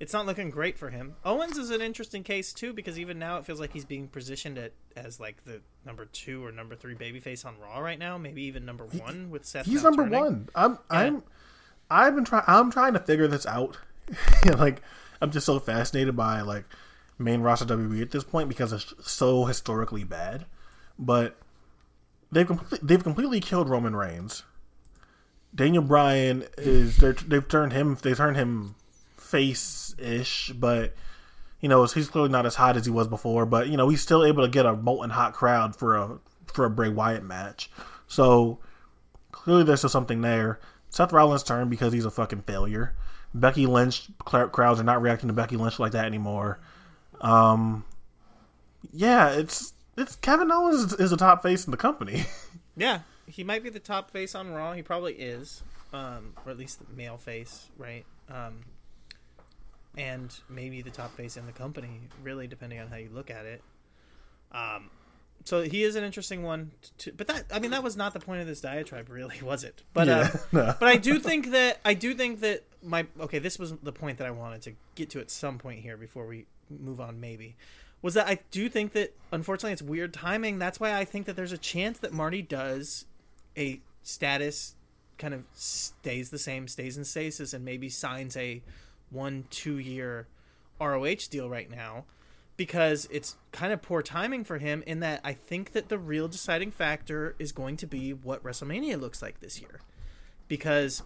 it's not looking great for him. Owens is an interesting case too because even now it feels like he's being positioned at, as like the number two or number three babyface on Raw right now. Maybe even number one with Seth. He's number turning. one. I'm I'm I've been trying I'm trying to figure this out. (laughs) like I'm just so fascinated by like main roster WWE at this point because it's so historically bad. But they've completely, they've completely killed Roman Reigns. Daniel Bryan is they've turned him they turned him face ish, but you know he's clearly not as hot as he was before. But you know he's still able to get a molten hot crowd for a for a Bray Wyatt match. So clearly there's still something there. Seth Rollins' turn because he's a fucking failure. Becky Lynch crowds are not reacting to Becky Lynch like that anymore. Um, yeah, it's it's Kevin Owens is, is the top face in the company. (laughs) Yeah, he might be the top face on Raw. He probably is, um, or at least the male face, right? Um, and maybe the top face in the company, really, depending on how you look at it. Um, so he is an interesting one. To, but that, I mean, that was not the point of this diatribe, really, (laughs) was it? But uh, (laughs) no. but I do think that I do think that my okay, this was the point that I wanted to get to at some point here before we move on. Maybe was that I do think that unfortunately it's weird timing. That's why I think that there's a chance that Marty does a status kind of stays the same, stays in stasis, and maybe signs a one two year ROH deal right now because it's kind of poor timing for him in that I think that the real deciding factor is going to be what WrestleMania looks like this year. Because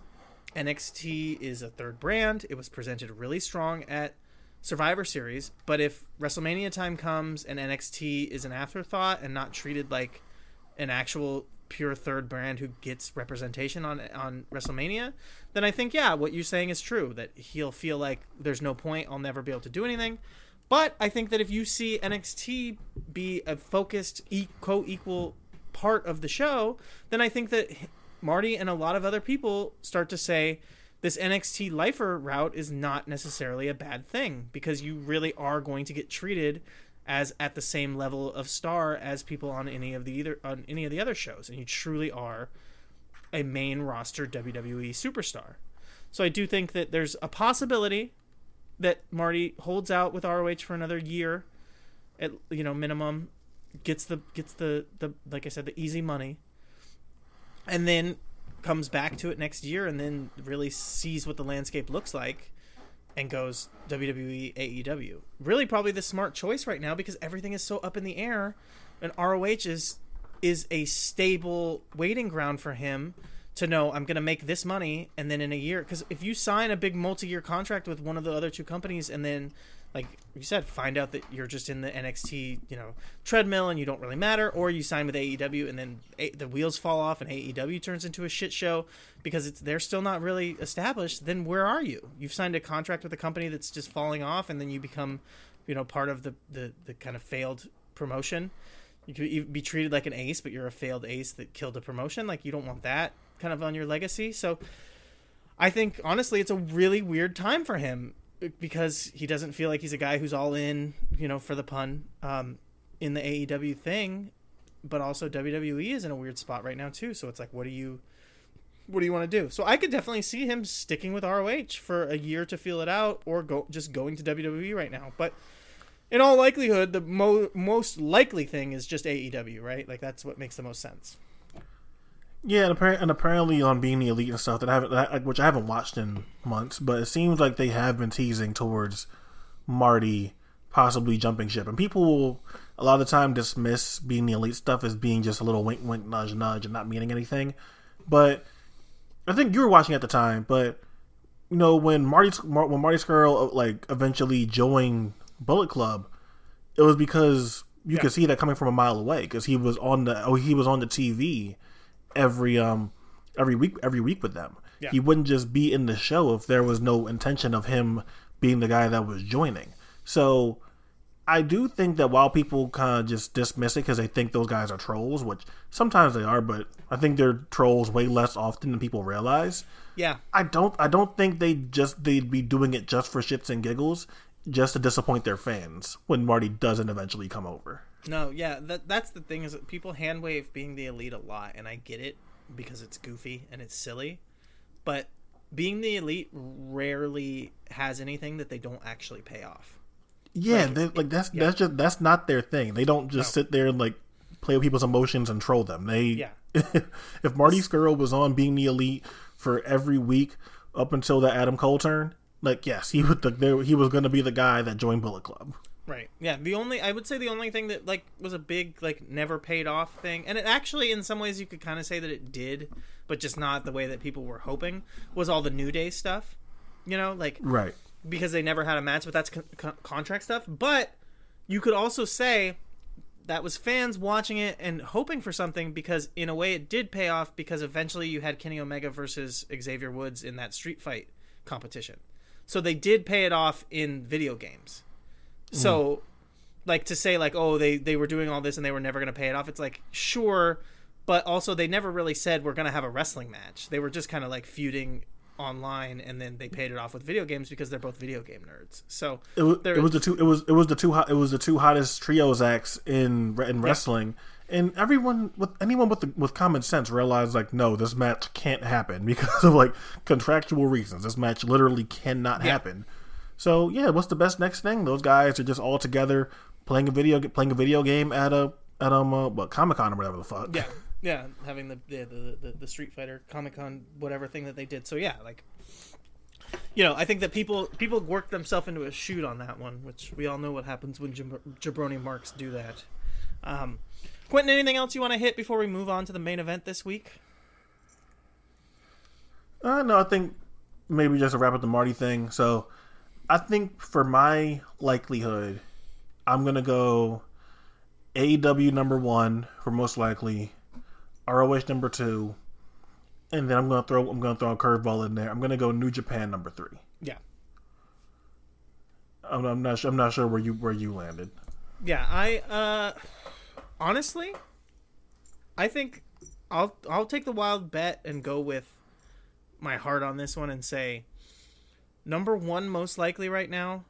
NXT is a third brand, it was presented really strong at Survivor Series, but if WrestleMania time comes and NXT is an afterthought and not treated like an actual pure third brand who gets representation on on WrestleMania, then I think yeah, what you're saying is true that he'll feel like there's no point, I'll never be able to do anything. But I think that if you see NXT be a focused e- co-equal part of the show, then I think that Marty and a lot of other people start to say this NXT lifer route is not necessarily a bad thing because you really are going to get treated as at the same level of star as people on any of the either on any of the other shows and you truly are a main roster WWE superstar. So I do think that there's a possibility that Marty holds out with ROH for another year at you know minimum gets the gets the the like I said the easy money and then comes back to it next year and then really sees what the landscape looks like and goes WWE AEW. Really probably the smart choice right now because everything is so up in the air and ROH is is a stable waiting ground for him to know I'm going to make this money and then in a year cuz if you sign a big multi-year contract with one of the other two companies and then like you said, find out that you're just in the NXT, you know, treadmill and you don't really matter, or you sign with AEW and then a- the wheels fall off and AEW turns into a shit show because it's they're still not really established. Then where are you? You've signed a contract with a company that's just falling off, and then you become, you know, part of the the, the kind of failed promotion. You could be treated like an ace, but you're a failed ace that killed a promotion. Like you don't want that kind of on your legacy. So I think honestly, it's a really weird time for him because he doesn't feel like he's a guy who's all in, you know, for the pun, um, in the AEW thing, but also WWE is in a weird spot right now too. So it's like, what do you, what do you want to do? So I could definitely see him sticking with ROH for a year to feel it out, or go just going to WWE right now. But in all likelihood, the mo- most likely thing is just AEW, right? Like that's what makes the most sense. Yeah, and, and apparently on being the elite and stuff that I haven't, that, which I haven't watched in months, but it seems like they have been teasing towards Marty possibly jumping ship, and people will a lot of the time dismiss being the elite stuff as being just a little wink, wink, nudge, nudge, and not meaning anything. But I think you were watching at the time, but you know when Marty when Marty Scurll uh, like eventually joined Bullet Club, it was because you Yeah. could see that coming from a mile away because he was on the oh he was on the TV every um every week every week with them. Yeah. He wouldn't just be in the show if there was no intention of him being the guy that was joining. So I do think that while people kind of just dismiss it because they think those guys are trolls, which sometimes they are, but I think they're trolls way less often than people realize. Yeah, I don't I don't think they just they'd be doing it just for shits and giggles, just to disappoint their fans when Marty doesn't eventually come over. No, yeah, that that's the thing is that people hand wave being the elite a lot, and I get it because it's goofy and it's silly, but being the elite rarely has anything that they don't actually pay off. Yeah, they, like that's that's just that's not their thing. They don't just sit there and like play with people's emotions and troll them. They Yeah. (laughs) if Marty Scurll was on being the elite for every week up until the Adam Cole turn, like yes, he would the, there, he was going to be the guy that joined Bullet Club. Right. Yeah. The only I would say the only thing that like was a big like never paid off thing, and it actually in some ways you could kind of say that it did, but just not the way that people were hoping. Was all the New Day stuff, you know, like Right. because they never had a match, but that's con- con- contract stuff. But you could also say that was fans watching it and hoping for something because in a way it did pay off because eventually you had Kenny Omega versus Xavier Woods in that street fight competition. So they did pay it off in video games. So mm. like to say like oh they they were doing all this and they were never going to pay it off it's like sure but also they never really said we're going to have a wrestling match. They were just kind of like feuding online and then they paid it off with video games because they're both video game nerds. So It was, it was the two it was it was the two hot it was the two hottest trios acts in in wrestling. And everyone with anyone with the, with common sense realized like no this match can't happen (laughs) because of like contractual reasons. This match literally cannot happen so yeah what's the best next thing? Those guys are just all together playing a video playing a video game at a at um uh, what Comic Con or whatever the fuck. Yeah yeah having the the the, the, street fighter comic con whatever thing that they did. So yeah like you know i think that people people worked themselves into a shoot on that one which we all know what happens when jab- jabroni marks do that. Um quentin anything else you want to hit before we move on to the main event this week? Uh, no, I think maybe just to wrap up the Marty thing. So, I think for my likelihood, I'm gonna go AEW number one for most likely, ROH number two, and then I'm gonna throw I'm gonna throw a curveball in there. I'm gonna go New Japan number three. yeah I'm, I'm not sure, I'm not sure where you where you landed. Yeah, I uh honestly I think I'll I'll take the wild bet and go with my heart on this one and say number 1 most likely right now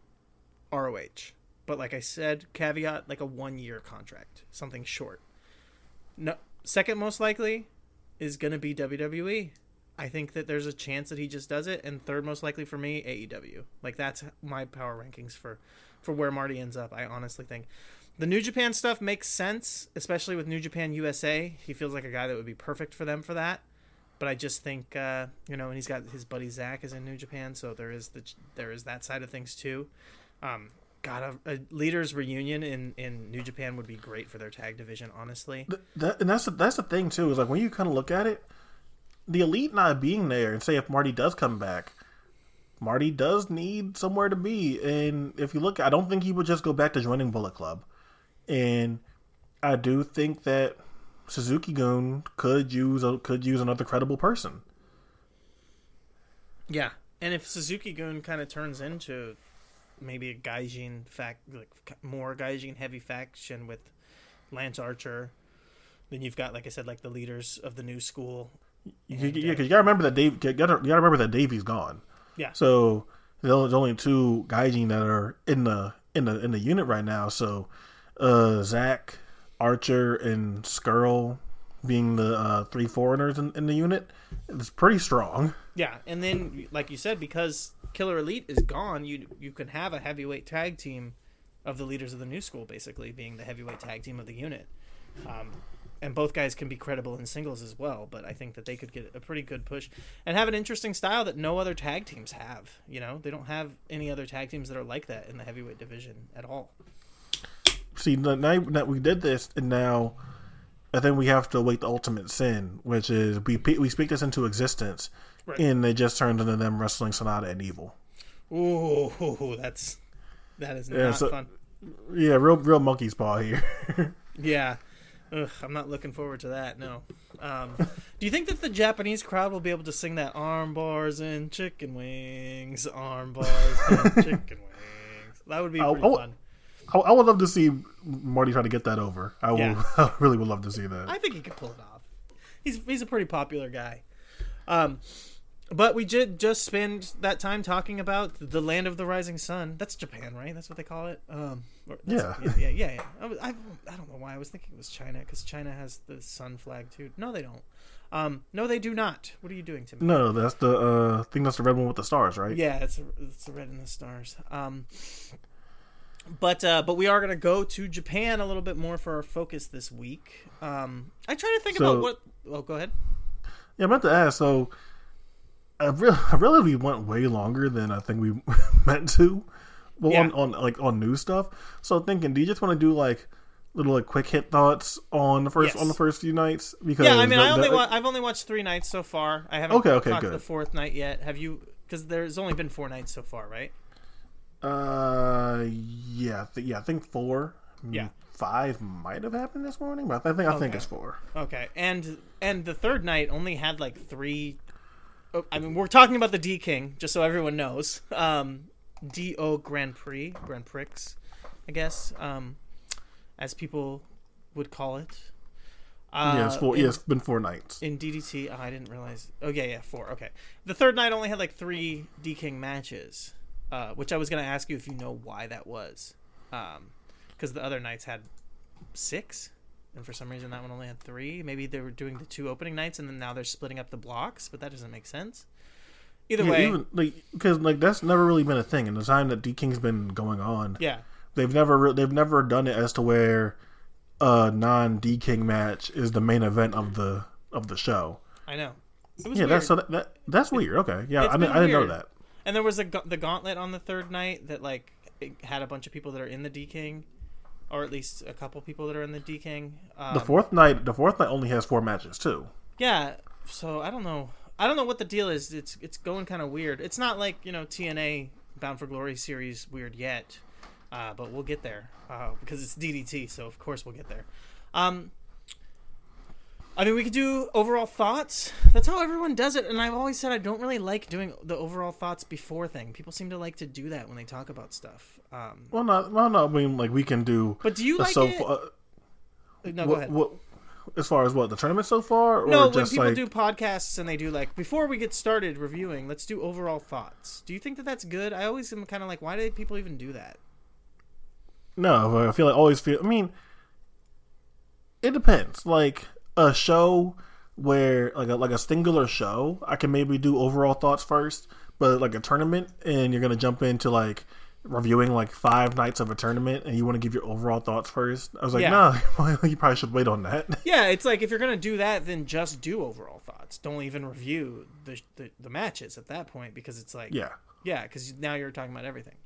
ROH. But like I said, caveat like a 1 year contract, something short. No second most likely is to be WWE. I think that there's a chance that he just does it and third most likely for me AEW. Like that's my power rankings for for where Marty ends up. I honestly think the New Japan stuff makes sense, especially with New Japan USA. He feels like a guy that would be perfect for them for that. But I just think uh, you know, and he's got his buddy Zack is in New Japan, so there is the there is that side of things too. Um, God, a, a leaders reunion in in New Japan would be great for their tag division. Honestly, That, and that's the, that's the thing too is like when you kind of look at it, the elite not being there, and say if Marty does come back, Marty does need somewhere to be, and if you look, I don't think he would just go back to joining Bullet Club, and I do think that Suzuki Gun could use a, could use another credible person. Yeah, and if Suzuki Gun kind of turns into maybe a Gaijin fact, like more Gaijin heavy faction with Lance Archer, then you've got, like I said, like the leaders of the new school. You, yeah, because you gotta remember that Dave. You gotta, you gotta remember that Davey's gone. Yeah. So there's only two Gaijin that are in the in the in the unit right now. So uh Zack, Archer, and Scurll being the uh, three foreigners in, in the unit, it's pretty strong. Yeah, and then like you said, because Killer Elite is gone, you you can have a heavyweight tag team of the leaders of the new school, basically being the heavyweight tag team of the unit. Um, and both guys can be credible in singles as well. But I think that they could get a pretty good push and have an interesting style that no other tag teams have. You know, they don't have any other tag teams that are like that in the heavyweight division at all. See, now that we did this, and now I think we have to await the ultimate sin, which is we we speak this into existence, right. and it just turns into them wrestling Sanada and Evil. Ooh, (laughs) that's that is yeah, not so, fun. Yeah, real real monkey's paw here. (laughs) yeah, Ugh, I'm not looking forward to that. No. Um, do you think that the Japanese crowd will be able to sing that arm bars and chicken wings, arm bars and (laughs) chicken wings? That would be pretty I, fun. I, I, would love to see Marty try to get that over. I, yeah. will, (laughs) I really would love to see that. I think he could pull it off. He's he's a pretty popular guy. Um, but we did just spend that time talking about the land of the rising sun. That's Japan, right? That's what they call it. Um, yeah. yeah, yeah, yeah, yeah. I, I, I, don't know why I was thinking it was China because China has the sun flag too. No, they don't. Um, no, they do not. What are you doing to me? No, that's the uh, thing. That's the red one with the stars, right? Yeah, it's a, it's the red and the stars. Um, but uh, but we are gonna go to Japan a little bit more for our focus this week. Um, I try to think so, about what. Oh, go ahead. Yeah, I meant to ask. So I really, I really we went way longer than I think we (laughs) meant to. Well, yeah. on, on like on new stuff. So thinking, do you just want to do like little like quick hit thoughts on the first yes. on the first few nights? Because yeah, I mean, that, I only that, wa- I've only watched three nights so far. I haven't okay, okay, good. the fourth night yet. Have you? Because there's only been four nights so far, right? Uh, yeah, th- yeah, I think four. Yeah, five might have happened this morning, but I think I okay. think it's four. Okay, and and the third night only had like three Oh, I mean, we're talking about the D King, just so everyone knows. Um, D-Ou Grand Prix, Grand Prix, I guess, um, as people would call it. Uh, yeah, it's four. In, yeah, it's been four nights in DDT. Oh, I didn't realize. Oh yeah, yeah, four. Okay, the third night only had like three D King matches, uh, which I was gonna ask you if you know why that was, because um, the other nights had six and for some reason that one only had three. Maybe they were doing the two opening nights, and then now they're splitting up the blocks, but that doesn't make sense. Either yeah, way, even, like because like that's never really been a thing in the time that D King's been going on. Yeah, they've never really they've never done it as to where a non D King match is the main event of the of the show. I know. yeah, weird. that's so that, that, that's weird. Okay, yeah, I, mean I, didn't know that. And there was a the gauntlet on the third night that like had a bunch of people that are in the D King or at least a couple people that are in the D King. Um, the fourth night, the fourth night only has four matches too. Yeah, so I don't know. I don't know what the deal is. It's it's going kind of weird. It's not like you know TNA Bound for Glory series weird yet, uh, but we'll get there uh, because it's DDT. So of course we'll get there. Um, I mean, we could do overall thoughts. That's how everyone does it, and I've always said I don't really like doing the overall thoughts before thing. People seem to like to do that when they talk about stuff. Um, well, not well, no. I mean, like we can do. But do you like so, it? Uh, no, what, go ahead. What, as far as what the tournament so far, no. when people like... do podcasts and they do like before we get started reviewing, let's do overall thoughts. Do you think that that's good? I always am kind of like, why do people even do that? No, I feel like always feel. I mean, it depends. Like a show where like a, like a singular show, I can maybe do overall thoughts first, but like a tournament and you're gonna jump into like reviewing like five nights of a tournament and you want to give your overall thoughts first. I was like, yeah. no, (laughs) you probably should wait on that. (laughs) Yeah, it's like if you're gonna do that, then just do overall thoughts. Don't even review the the, the matches at that point because it's like yeah, yeah, because now you're talking about everything.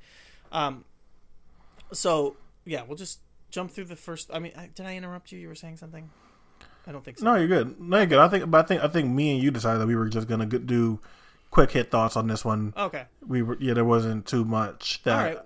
Um, so yeah, we'll just jump through the first. I mean, did I interrupt you? You were saying something. I don't think so. No, you're good. No, you're good. I think, but I think, I think me and you decided that we were just gonna do quick hit thoughts on this one. Okay. We were yeah, there wasn't too much that right.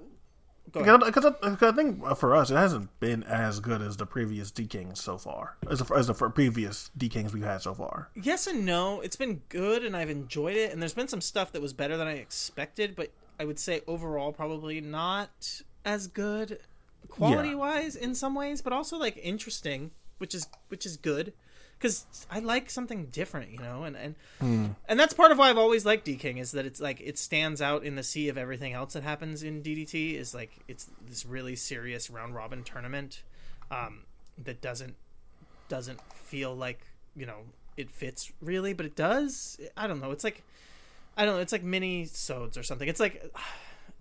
Go ahead. because I, I think for us it hasn't been as good as the previous D Kings so far as the, as the previous D Kings we've had so far. Yes and no. It's been good and I've enjoyed it. And there's been some stuff that was better than I expected, but I would say overall probably not as good quality wise in some ways, but also like interesting, which is which is good because I like something different, you know, and and and that's part of why I've always liked D King is that it's like it stands out in the sea of everything else that happens in DDT. Is like it's this really serious round robin tournament um, that doesn't doesn't feel like you know it fits really, but it does. I don't know. It's like I don't know. It's like mini sods or something. It's like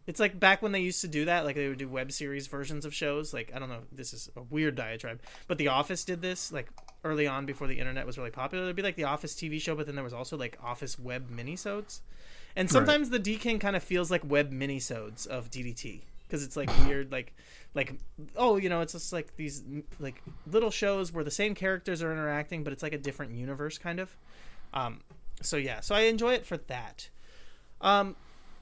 it's like back when they used to do that, like they would do web series versions of shows. Like I don't know. This is a weird diatribe, but The Office did this like early on before the internet was really popular. It'd be like The Office TV show, but then there was also like Office web minisodes. And sometimes the D King kind of feels like web minisodes of DDT because it's like weird, like like oh you know it's just like these like little shows where the same characters are interacting, but it's like a different universe kind of. Um, so yeah, so I enjoy it for that. Um,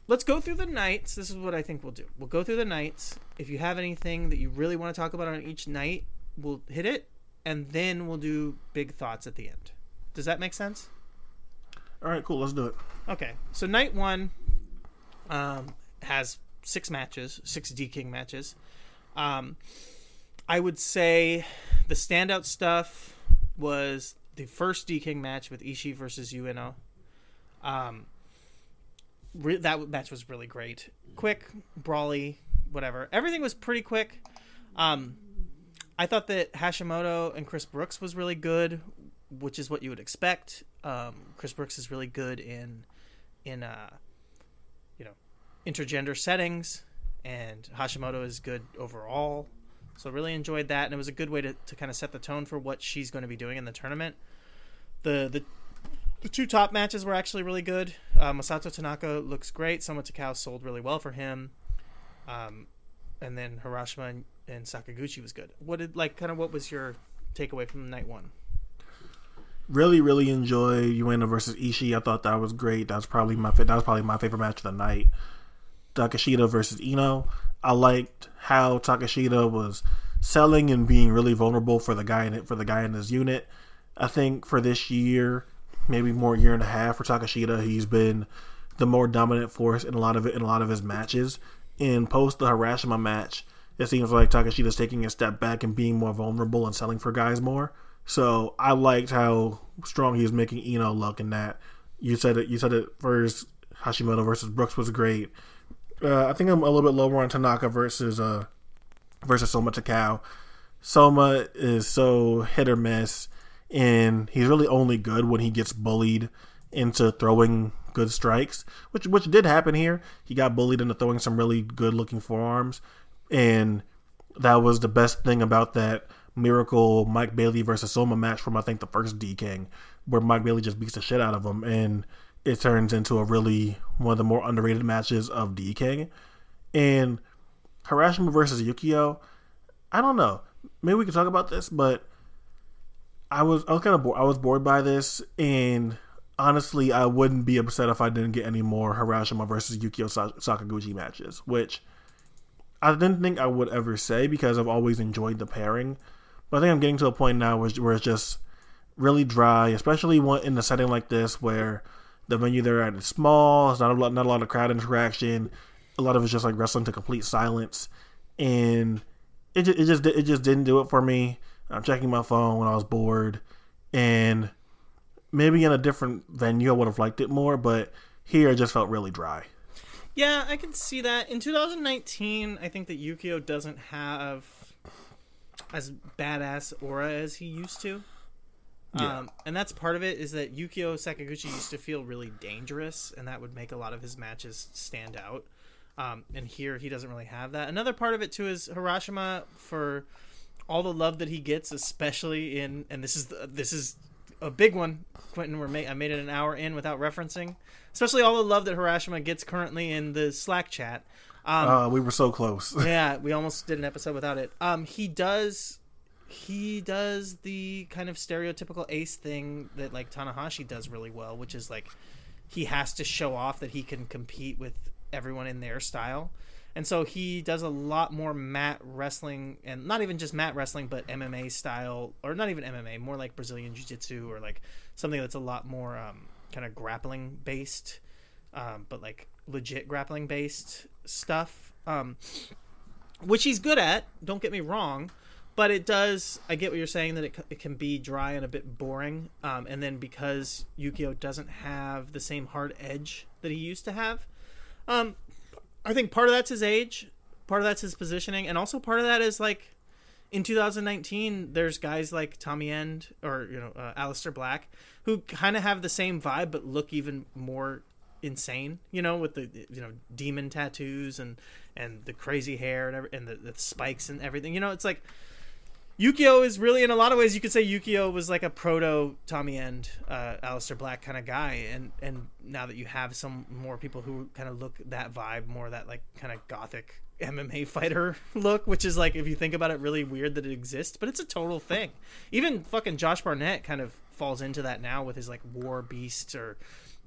let's go through the nights. This is what I think we'll do. We'll go through the nights. If you have anything that you really want to talk about on each night, we'll hit it, and then we'll do big thoughts at the end. Does that make sense? All right, cool. Let's do it. Okay, so night one um, has six matches, six D King matches. Um, I would say the standout stuff was the first D King match with Ishii versus Ueno. Um, re- that match was really great, quick, brawly, whatever. Everything was pretty quick. Um, I thought that Hashimoto and Chris Brookes was really good, which is what you would expect. Um, Chris Brookes is really good in in uh, you know intergender settings, and Hashimoto is good overall. So really enjoyed that, and it was a good way to, to kind of set the tone for what she's going to be doing in the tournament. The the the two top matches were actually really good. Uh, Masato Tanaka looks great. Soma Takao sold really well for him. Um, and then Harashima and, and Sakaguchi was good. What did like kind of what was your takeaway from night one? Really, really enjoyed Ueno versus Ishii. I thought that was great. That was probably my that was probably my favorite match of the night. Takeshita versus Iino. I liked how Takeshita was selling and being really vulnerable for the guy in it for the guy in his unit. I think for this year, maybe more year and a half for Takeshita, he's been the more dominant force in a lot of it in a lot of his matches. In post the Harashima match, it seems like Takeshita's taking a step back and being more vulnerable and selling for guys more. So I liked how strong he was making Iino look in that. You said it. You said it first. Hashimoto versus Brookes was great. Uh, I think I'm a little bit lower on Tanaka versus uh versus Soma Takao. Soma is so hit or miss, and he's really only good when he gets bullied into throwing good strikes, which which did happen here. He got bullied into throwing some really good looking forearms, and that was the best thing about that miracle Mike Bailey versus Soma match from I think the first D King, where Mike Bailey just beats the shit out of him, and it turns into a really one of the more underrated matches of D King. And Harashima versus Yukio, I don't know. Maybe we can talk about this, but I was I was kind of bored. I was bored by this, and honestly, I wouldn't be upset if I didn't get any more Harashima versus Yukio Sakaguchi matches, which I didn't think I would ever say because I've always enjoyed the pairing. But I think I'm getting to a point now where, where it's just really dry, especially one in a setting like this where the venue they're at is small. It's not a lot, not a lot of crowd interaction. A lot of it's just like wrestling to complete silence, and it just, it just it just didn't do it for me. I'm checking my phone when I was bored, and maybe in a different venue I would have liked it more, but here it just felt really dry. Yeah, I can see that. In 2019, I think that Yukio doesn't have as badass aura as he used to. Yeah. Um, and that's part of it is that Yukio Sakaguchi used to feel really dangerous, and that would make a lot of his matches stand out. Um, and here he doesn't really have that. Another part of it too is Harashima for all the love that he gets, especially in and this is the, this is a big one. Quentin, we're ma- I made it an hour in without referencing, especially all the love that Harashima gets currently in the Slack chat. Um, Uh, we were so close. (laughs) yeah, we almost did an episode without it. Um, he does, he does the kind of stereotypical ace thing that like Tanahashi does really well, which is like he has to show off that he can compete with everyone in their style. And so he does a lot more mat wrestling and not even just mat wrestling, but MMA style, or not even MMA, more like Brazilian Jiu Jitsu or like something that's a lot more um, kind of grappling based, um, but like legit grappling based stuff. Um, which he's good at, don't get me wrong. But it does. I get what you're saying that it, it can be dry and a bit boring. Um, and then because Yukio doesn't have the same hard edge that he used to have, um, I think part of that's his age, part of that's his positioning, and also part of that is like in 2019, there's guys like Tommy End or you know uh, Aleister Black who kind of have the same vibe but look even more insane. You know, with the you know demon tattoos and and the crazy hair and every, and the, the spikes and everything. You know, it's like Yukio is really in a lot of ways you could say Yukio was like a proto Tommy End, uh, Aleister Black kind of guy, and and now that you have some more people who kind of look that vibe, more that like kind of gothic MMA fighter (laughs) look, which is like if you think about it, really weird that it exists, but it's a total thing. Even fucking Josh Barnett kind of falls into that now with his like War Beast or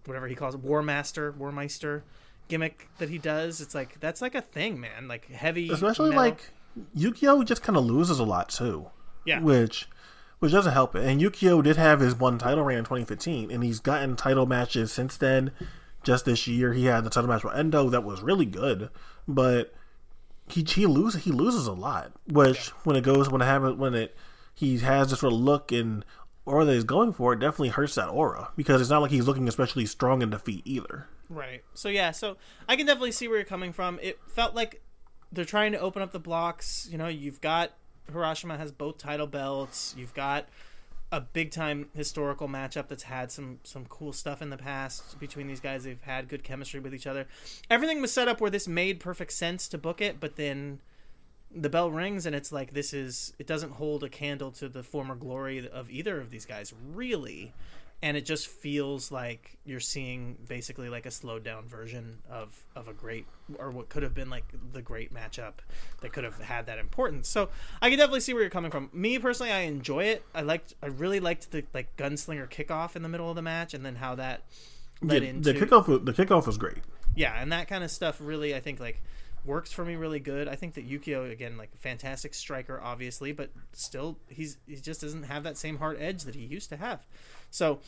whatever he calls it, War Master, War Meister gimmick that he does. It's like that's like a thing, man. Like heavy, Especially metal- like Yukio just kind of loses a lot too. Yeah. Which which doesn't help it. And Yukio did have his one title reign in 2015, and he's gotten title matches since then. Just this year, he had the title match with Endo that was really good, but he he loses he loses a lot. Which when it goes when it happens when it he has this sort of look and aura that he's going for, it definitely hurts that aura because it's not like he's looking especially strong in defeat either. Right. So yeah, so I can definitely see where you're coming from. It felt like they're trying to open up the blocks. You know, you've got Harashima has both title belts. You've got a big time historical matchup that's had some some cool stuff in the past between these guys. They've had good chemistry with each other. Everything was set up where this made perfect sense to book it, but then the bell rings and it's like this is it doesn't hold a candle to the former glory of either of these guys really and it just feels like you're seeing basically like a slowed down version of of a great or what could have been like the great matchup that could have had that importance. So i can definitely see where you're coming from. Me personally i enjoy it. I liked i really liked the like gunslinger kickoff in the middle of the match and then how that led Yeah, into the kickoff the kickoff was great. yeah and that kind of stuff really i think like works for me really good. I think that yukio again like a fantastic striker obviously but still he's he just doesn't have that same hard edge that he used to have so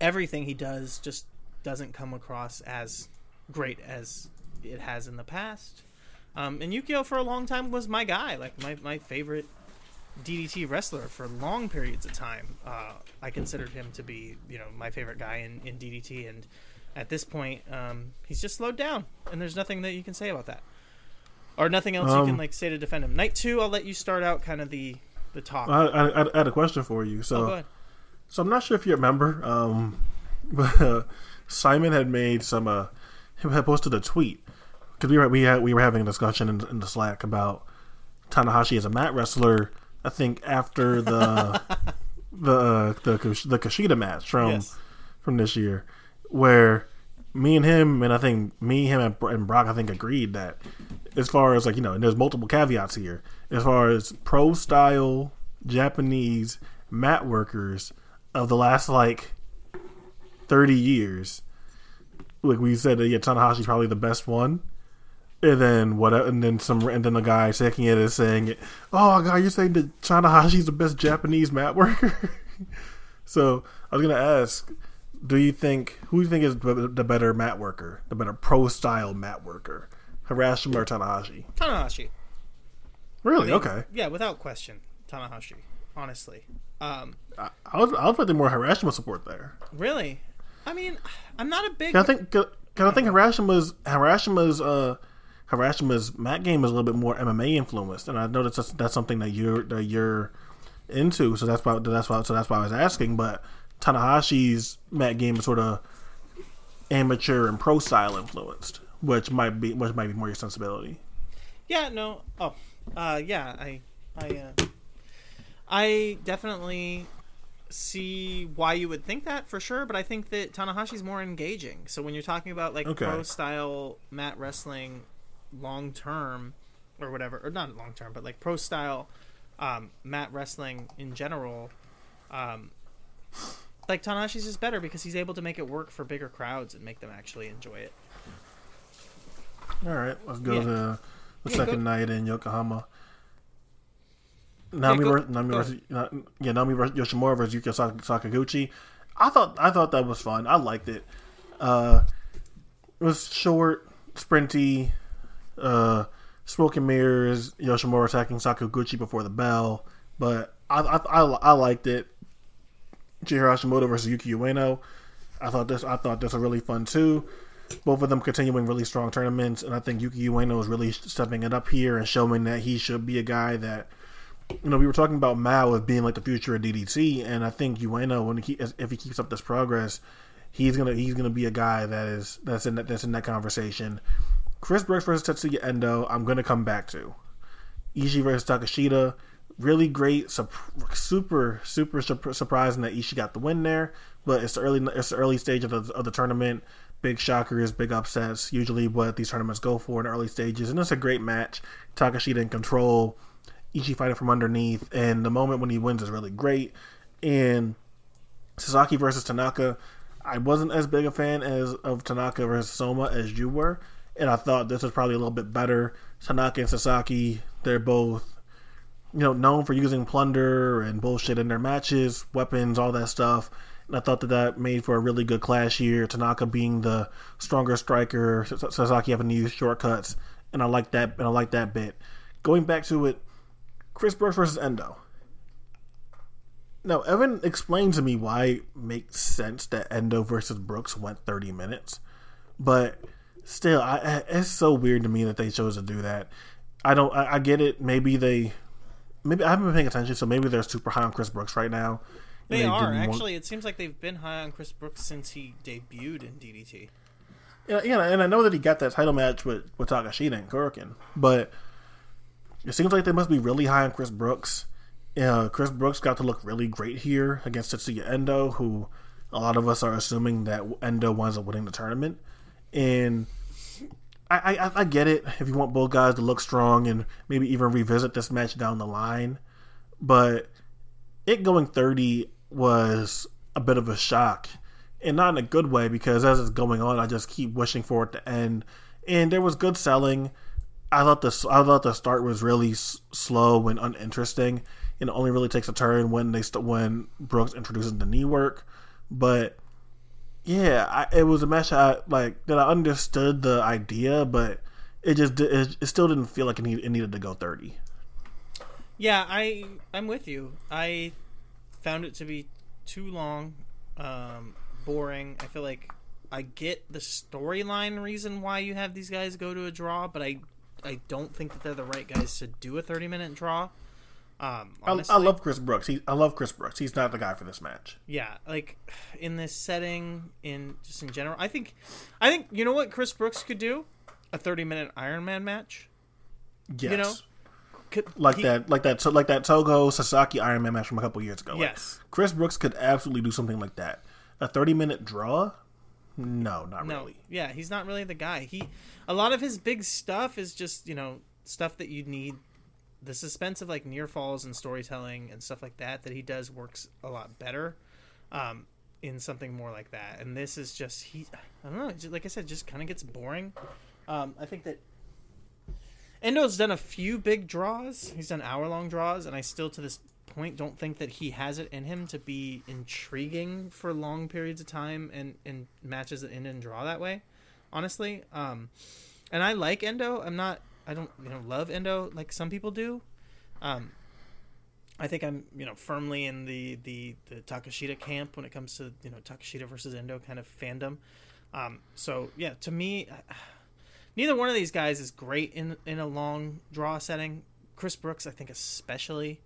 everything he does just doesn't come across as great as it has in the past um, and yukio for a long time was my guy like my, my favorite DDT wrestler for long periods of time. Uh, I considered him to be, you know, my favorite guy in, in DDT, and at this point, um, he's just slowed down, and there's nothing that you can say about that, or nothing else you Um, can like say to defend him. Night two, I'll let you start out kind of the the talk. I, I, I had a question for you. So oh. So I'm not sure if you remember, um, but (laughs) uh, Simon had made some. Uh, he had posted a tweet because we were we had we were having a discussion in, in the Slack about Tanahashi as a mat wrestler. I think after the (laughs) the uh, the the Kushida match from Yes. from this year, where me and him and I think me him and, and Brock I think agreed that as far as like you know and there's multiple caveats here as far as pro style Japanese mat workers of the last like 30 years like we said that yeah Tanahashi's probably the best one. And then what and then some and then the guy taking it is saying oh god you're saying that Tanahashi's the best Japanese mat worker? (laughs) So I was gonna ask do you think who do you think is the the better mat worker? The better pro style mat worker? Harashima or Tanahashi? Tanahashi. really? I mean, okay. Yeah, without question, Tanahashi. Honestly, um, I, I was I was expecting more Harashima support there really, I mean, I'm not a big. Cause I think, cause I think Harashima's Harashima's uh, Harashima's mat game is a little bit more MMA influenced, and I know that's, that's something that you're that you're into. So that's why that's why so that's why I was asking. But Tanahashi's mat game is sort of amateur and pro style influenced, which might be which might be more your sensibility. Yeah, no. Oh, uh, yeah. I, I, uh, I definitely see why you would think that for sure. But I think that Tanahashi's more engaging. So when you're talking about like Okay. pro style mat wrestling, long term, or whatever, or not long term, but like pro style um, mat wrestling in general, um, like Tanahashi's is better because he's able to make it work for bigger crowds and make them actually enjoy it. All right, let's go Yeah. to the Yeah, second go- night in Yokohama. Naomi, go- ver- Naomi versus yeah, Naomi versus Yoshimura versus Yuka Sak- Sakaguchi. I thought I thought that was fun. I liked it. Uh, it was short, sprinty. Uh, smoke and mirrors. Yoshimura attacking Sakaguchi before the bell, but I I, I, I liked it. Chihiro Hashimoto versus Yuki Ueno. I thought this I thought this was really fun too. Both of them continuing really strong tournaments, and I think Yuki Ueno is really stepping it up here and showing that he should be a guy that you know, we were talking about Mao as being like the future of DDT, and I think Ueno, when he if he keeps up this progress, he's gonna he's gonna be a guy that is that's in that that's in that conversation. Chris Brookes versus Tetsuya Endo, I'm gonna come back to. Ishii versus Takeshita, really great, sup- super super surprising that Ishii got the win there, but it's the early it's the early stage of the, of the tournament. Big shockers, big upsets, usually what these tournaments go for in early stages, and it's a great match. Takeshita in control. Ishii fighting from underneath, and the moment when he wins is really great. And Sasaki versus Tanaka, I wasn't as big a fan as of Tanaka versus Soma as you were, and I thought this was probably a little bit better. Tanaka and Sasaki, they're both you know known for using plunder and bullshit in their matches, weapons, all that stuff. And I thought that that made for a really good clash here. Tanaka being the stronger striker, Sas- Sasaki having to use shortcuts, and I like that. And I like that bit. Going back to it, Chris Brookes versus Endo. Now, Evan explained to me why it makes sense that Endo versus Brookes went 30 minutes, but still, I, it's so weird to me that they chose to do that. I don't, I, I get it. Maybe they, maybe I haven't been paying attention, so maybe they're super high on Chris Brookes right now. and They, are didn't want- actually. It seems like they've been high on Chris Brookes since he debuted in DDT. Yeah, yeah, and I know that he got that title match with with Takeshita and Kurikin, but it seems like they must be really high on Chris Brookes. Uh, Chris Brookes got to look really great here against Tetsuya Endo, who a lot of us are assuming that Endo winds up winning the tournament. And I, I, I get it if you want both guys to look strong and maybe even revisit this match down the line, but it going 30 was a bit of a shock and not in a good way because as it's going on, I just keep wishing for it to end. And there was good selling. I thought the I thought the start was really s- slow and uninteresting, and it only really takes a turn when they st- when Brookes introduces the knee work. But yeah, I, it was a match I like that I understood the idea, but it just it, it still didn't feel like it, need, it needed to go thirty. Yeah, I I'm with you. I found it to be too long, um, boring. I feel like I get the storyline reason why you have these guys go to a draw, but I I don't think that they're the right guys to do a 30 minute draw. Um, I, I love Chris Brookes. He, I love Chris Brookes. He's not the guy for this match. yeah, like in this setting, in just in general, I think I think you know what Chris Brookes could do a 30 minute Iron Man match. Yes. know, Could, like he- that, like that, so like that Togo Sasaki Iron Man match from a couple years ago. Like, Yes. Chris Brookes could absolutely do something like that. A thirty-minute draw? No, not No, really. yeah, he's not really the guy. He, a lot of his big stuff is just you know stuff that you need. The suspense of like near falls and storytelling and stuff like that that he does works a lot better, um, in something more like that. And this is just he, I don't know. just- Like I said, just kind of gets boring. Um, I think that Endo's done a few big draws. He's done hour long draws, and I still to this point don't think that he has it in him to be intriguing for long periods of time and and matches that end in draw that way. Honestly, um, and I like Endo. I'm not. I don't you know love Endo like some people do. Um, I think I'm you know firmly in the the the Takeshita camp when it comes to you know Takeshita versus Endo kind of fandom. Um, so yeah, to me, neither one of these guys is great in in a long draw setting. Chris Brookes, I think, especially.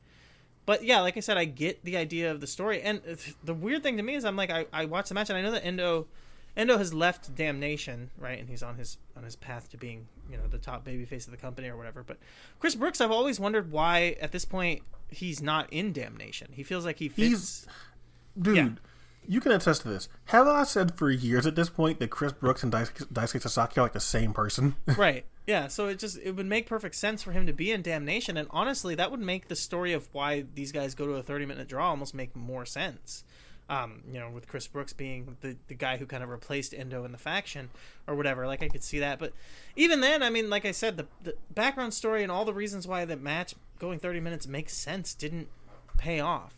But yeah, like I said, I get the idea of the story, and the weird thing to me is I'm like I, I watch the match and I know that Endo Endo has left Damnation, right, and he's on his on his path to being you know the top babyface of the company or whatever. But Chris Brookes, I've always wondered why at this point he's not in Damnation. He feels like he fits. He's- Dude, Yeah. you can attest to this. Haven't I said for years at this point that Chris Brookes and Daisuke Sasaki are like the same person? (laughs) right yeah so it just it would make perfect sense for him to be in damnation and honestly that would make the story of why these guys go to a 30 minute draw almost make more sense Um, you know, with Chris Brookes being the, the guy who kind of replaced Endo in the faction or whatever. Like I could see that, but even then, I mean, like I said, the, the background story and all the reasons why the match going 30 minutes makes sense didn't pay off.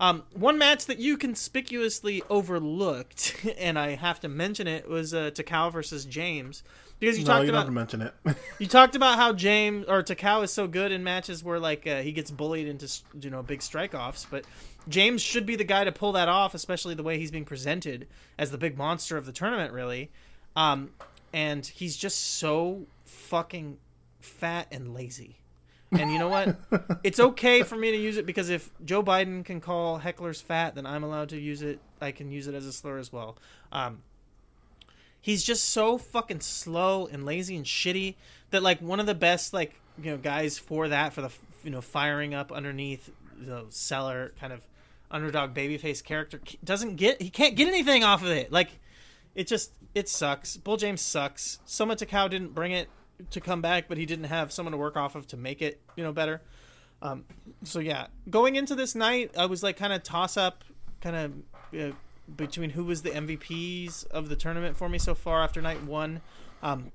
Um, one match that you conspicuously overlooked, (laughs) and I have to mention it, was uh, Takao versus James because you no, talked you about mention it. (laughs) you talked about how James or Takao is so good in matches where like uh, he gets bullied into you know big strike offs, but James should be the guy to pull that off, especially the way he's being presented as the big monster of the tournament, really. Um, and he's just so fucking fat and lazy. And you know what? (laughs) it's okay for me to use it because if Joe Biden can call hecklers fat, then I'm allowed to use it. I can use it as a slur as well. Um, he's just so fucking slow and lazy and shitty that like one of the best like you know guys for that for the you know firing up underneath the seller kind of underdog babyface character doesn't get he can't get anything off of it like it just it sucks bull james sucks Soma Takao didn't bring it to come back but he didn't have someone to work off of to make it you know better um so yeah going into this night i was like kind of toss up kind of uh, between who was the MVPs of the tournament for me so far after night one, um,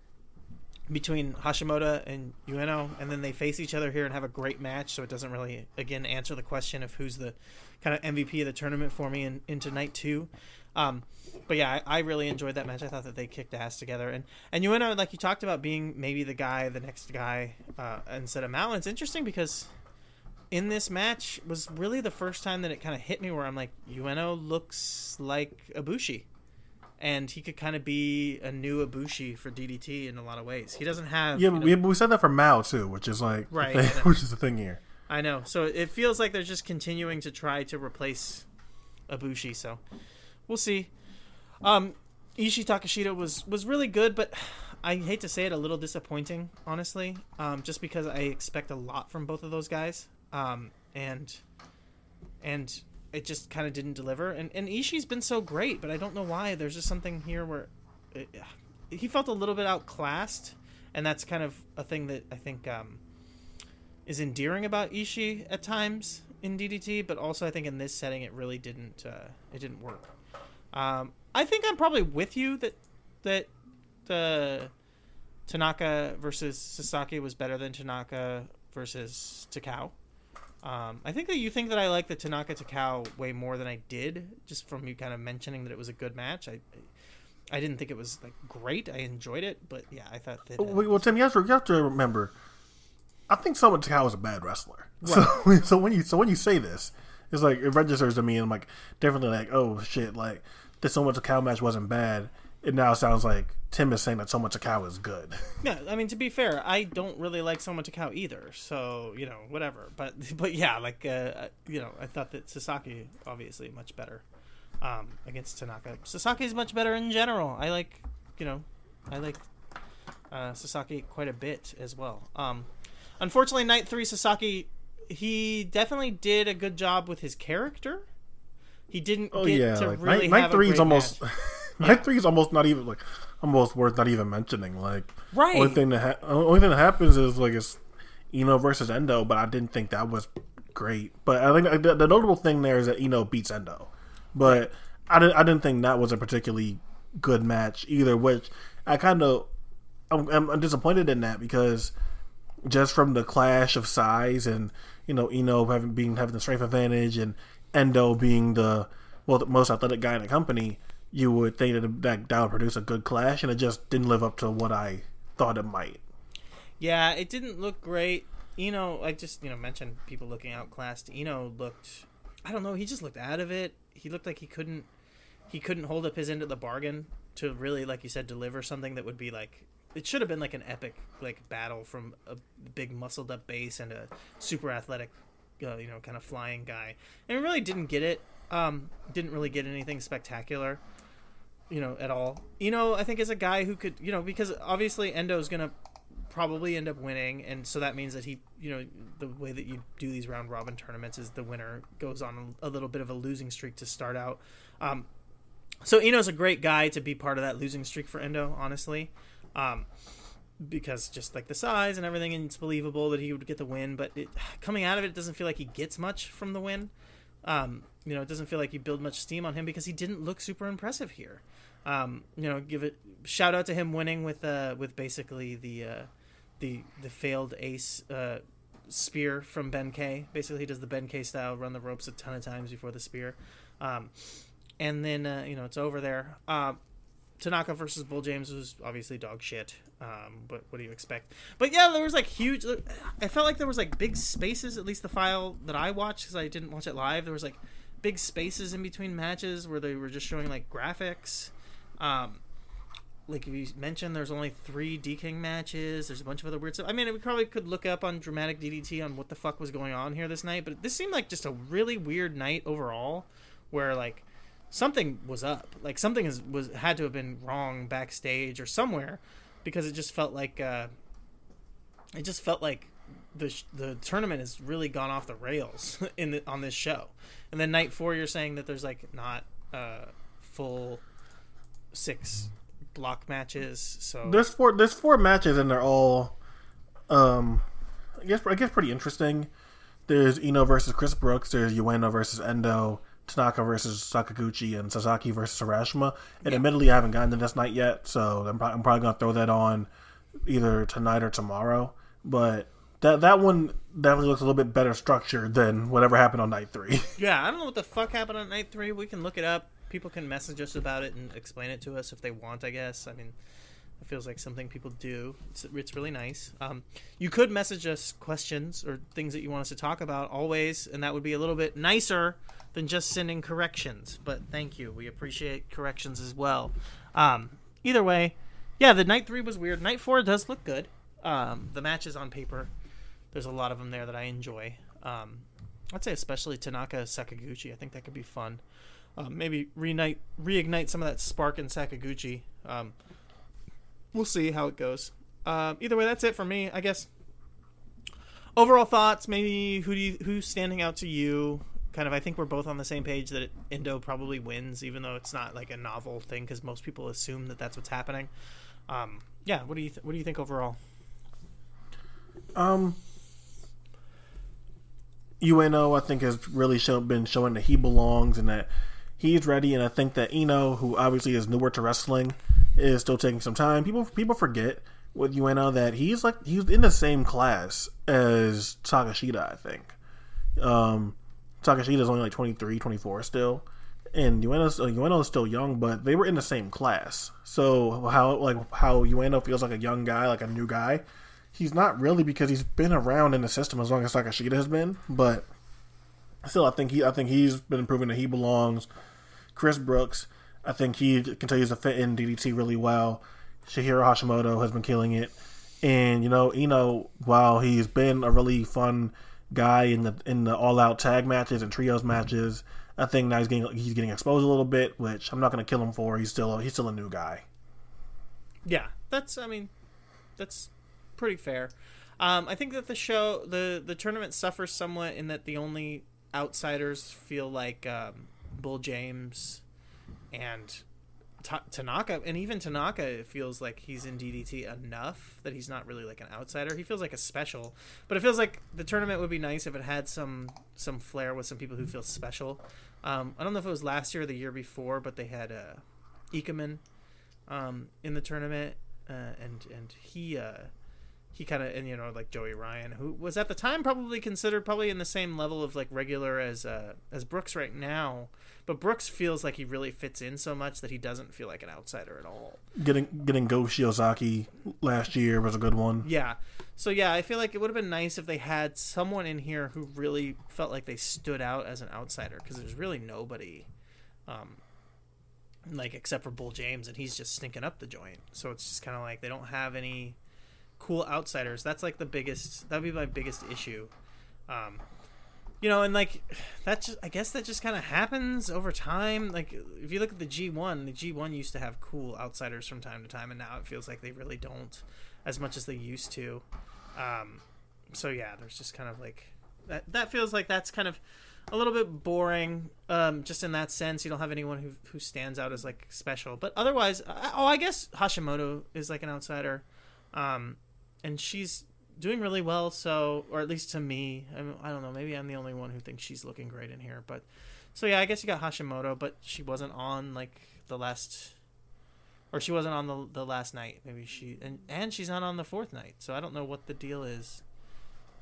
between Hashimoto and Ueno, and then they face each other here and have a great match. So it doesn't really again answer the question of who's the kind of MVP of the tournament for me in, into night two. Um, but yeah, I, I, really enjoyed that match. I thought that they kicked ass together, and and Ueno, like you talked about, being maybe the guy, the next guy uh, instead of Mao. It's interesting because in this match was really the first time that it kind of hit me where I'm like, Ueno looks like Ibushi. And he could kind of be a new Ibushi for DDT in a lot of ways. He doesn't have. Yeah, you know, we, we said that for Mao too, which is like Right, thing, (laughs) which is the thing here. I know. So it feels like they're just continuing to try to replace Ibushi. So we'll see. Um, Takeshita was was really good, but I hate to say it, a little disappointing, honestly. Um, just because I expect a lot from both of those guys, um, and and it just kind of didn't deliver. And and Ishii's been so great, but I don't know why. There's just something here where it, he felt a little bit outclassed, and that's kind of a thing that I think. Um, is endearing about Ishii at times in DDT, but also I think in this setting it really didn't uh, it didn't work. Um, I think I'm probably with you that that the Tanaka versus Sasaki was better than Tanaka versus Takao. Um, I think that you think that I like the Tanaka Takao way more than I did, just from you kind of mentioning that it was a good match. I I didn't think it was like great. I enjoyed it, but yeah, I thought that. Uh, Well, well, Tim, you have to, you have to remember. I think Soma Takao is a bad wrestler. (laughs) So, (laughs) so when you so when you say this, it's like it registers to me. and I'm like definitely like, oh shit, like this Soma Takao match wasn't bad. It now sounds like Tim is saying that Soma Takao is good. (laughs) Yeah, I mean to be fair, I don't really like Soma Takao either. So you know, whatever. But (laughs) but yeah, like uh, you know, I thought that Sasaki obviously much better um, against Tanaka. Sasaki is much better in general. I like you know, I like uh, Sasaki quite a bit as well. Um, unfortunately, night three Sasaki, he definitely did a good job with his character. He didn't Oh get yeah, to like really night, three is almost (laughs) night three is almost not even like almost worth not even mentioning. Like Right. only thing that ha- only thing that happens is like it's Iino versus Endo, but I didn't think that was great. But I think the, the notable thing there is that Iino beats Endo, but I didn't I didn't think that was a particularly good match either. Which I kind of I'm, I'm, I'm disappointed in that because just from the clash of size and you know Iino having being having the strength advantage and Endo being the well the most athletic guy in the company, you would think that that, would produce a good clash, and it just didn't live up to what I thought it might. Yeah, it didn't look great. Iino, I just you know mentioned people looking outclassed. Iino looked, I don't know, he just looked out of it. He looked like he couldn't, he couldn't hold up his end of the bargain to really, like you said, deliver something that would be like. It should have been like an epic like battle from a big muscled up base and a super athletic, uh, you know, kind of flying guy, and really didn't get it. Um, didn't really get anything spectacular you know, at all. You know, I think as a guy who could, you know, because obviously Endo's gonna probably end up winning, and so that means that he, you know, the way that you do these round robin tournaments is the winner goes on a little bit of a losing streak to start out. Um, so Iino's a great guy to be part of that losing streak for Endo, honestly, um, because just like the size and everything, and it's believable that he would get the win. But it, (sighs) coming out of it, it doesn't feel like he gets much from the win. Um, you know, it doesn't feel like you build much steam on him because he didn't look super impressive here. Um, you know, give it shout out to him winning with uh with basically the uh the the failed ace uh spear from Ben K. Basically, he does the Ben K style, run the ropes a ton of times before the spear, um, and then uh, you know it's over there. Tanaka versus Bull James was obviously dog shit. Um, but what do you expect? But yeah, there was like huge. I felt like there was like big spaces. At least the file that I watched, because I didn't watch it live. There was like big spaces in between matches where they were just showing like graphics. Um, like you mentioned, there's only three D King matches. There's a bunch of other weird stuff. I mean, we probably could look up on Dramatic DDT on what the fuck was going on here this night, but this seemed like just a really weird night overall, where like something was up, like something is was had to have been wrong backstage or somewhere, because it just felt like uh, it just felt like the the tournament has really gone off the rails (laughs) in the, on this show. And then night four, you're saying that there's like not uh, full six block matches. So there's four there's four matches and they're all um I guess I guess pretty interesting. There's Iino versus Chris Brookes, there's Ueno versus Endo, Tanaka versus Sakaguchi and Sasaki versus Harashima. And yeah. admittedly I haven't gotten to this night yet, so I'm, I'm probably gonna throw that on either tonight or tomorrow. But that that one definitely looks a little bit better structured than whatever happened on night three. (laughs) yeah, I don't know what the fuck happened on night three. We can look it up people can message us about it and explain it to us if they want. I guess. I mean, it feels like something people do. It's, it's really nice. Um, you could message us questions or things that you want us to talk about always, and that would be a little bit nicer than just sending corrections. But thank you. We appreciate corrections as well. Um, either way, yeah, the night three was weird. Night four does look good. Um, the matches on paper, there's a lot of them there that I enjoy. Um, I'd say especially Tanaka Sakaguchi. I think that could be fun um, maybe reignite reignite some of that spark in Sakaguchi. Um, we'll see how it goes. Uh, either way, that's it for me. I guess. Overall thoughts, maybe who do you, who's standing out to you? Kind of, I think we're both on the same page that Endo probably wins, even though it's not like a novel thing because most people assume that that's what's happening. Um, yeah, what do you th- what do you think overall? Um, Ueno, I think, has really show, been showing that he belongs and that he's ready, and I think that Iino, who obviously is newer to wrestling, is still taking some time. People people forget with Ueno that he's like he's in the same class as Takashita, I think. Um, Takeshita is only like 23, 24 still, and Ueno's, uh, is still young, but they were in the same class. So how like how Ueno feels like a young guy, like a new guy. He's not really because he's been around in the system as long as Takeshita has been, but still, I think he I think he's been proving that he belongs. Chris Brookes, I think he continues to fit in DDT really well. Chihiro Hashimoto has been killing it, and you know, Iino, while he's been a really fun guy in the in the all out tag matches and trios matches, I think now he's getting he's getting exposed a little bit, which I'm not going to kill him for. He's still a, he's still a new guy. Yeah, that's I mean, that's pretty fair. Um, I think that the show the the tournament suffers somewhat in that the only outsiders feel like um, Bull James and Tanaka, and even Tanaka it feels like he's in DDT enough that he's not really like an outsider. He feels like a special, but it feels like the tournament would be nice if it had some some flair with some people who feel special. Um, I don't know if it was last year or the year before, but they had uh, Ikemen um, in the tournament, uh, and and he uh, he kind of and you know like Joey Ryan, who was at the time probably considered probably in the same level of like regular as uh, as Brookes right now, but Brookes feels like he really fits in so much that he doesn't feel like an outsider at all. Getting getting Go Shiozaki last year was a good one. Yeah, so yeah, I feel like it would have been nice if they had someone in here who really felt like they stood out as an outsider because there's really nobody. Um, like except for Bull James, and he's just stinking up the joint. So it's just kind of like they don't have any cool outsiders. That's like the biggest. That'd be my biggest issue. Um, you know, and like that just I guess that just kind of happens over time. Like if you look at the G1, the G1 used to have cool outsiders from time to time, and now it feels like they really don't as much as they used to. Um, so yeah, there's just kind of like that. That feels like that's kind of a little bit boring. Um, just in that sense, you don't have anyone who who stands out as like special. But otherwise, oh, I guess Hashimoto is like an outsider. Um, and she's doing really well. So, or at least to me, I, mean, I don't know. Maybe I'm the only one who thinks she's looking great in here, but So yeah, I guess you got Hashimoto, but she wasn't on like the last, or she wasn't on the the last night. Maybe she and and she's not on the fourth night. So I don't know what the deal is,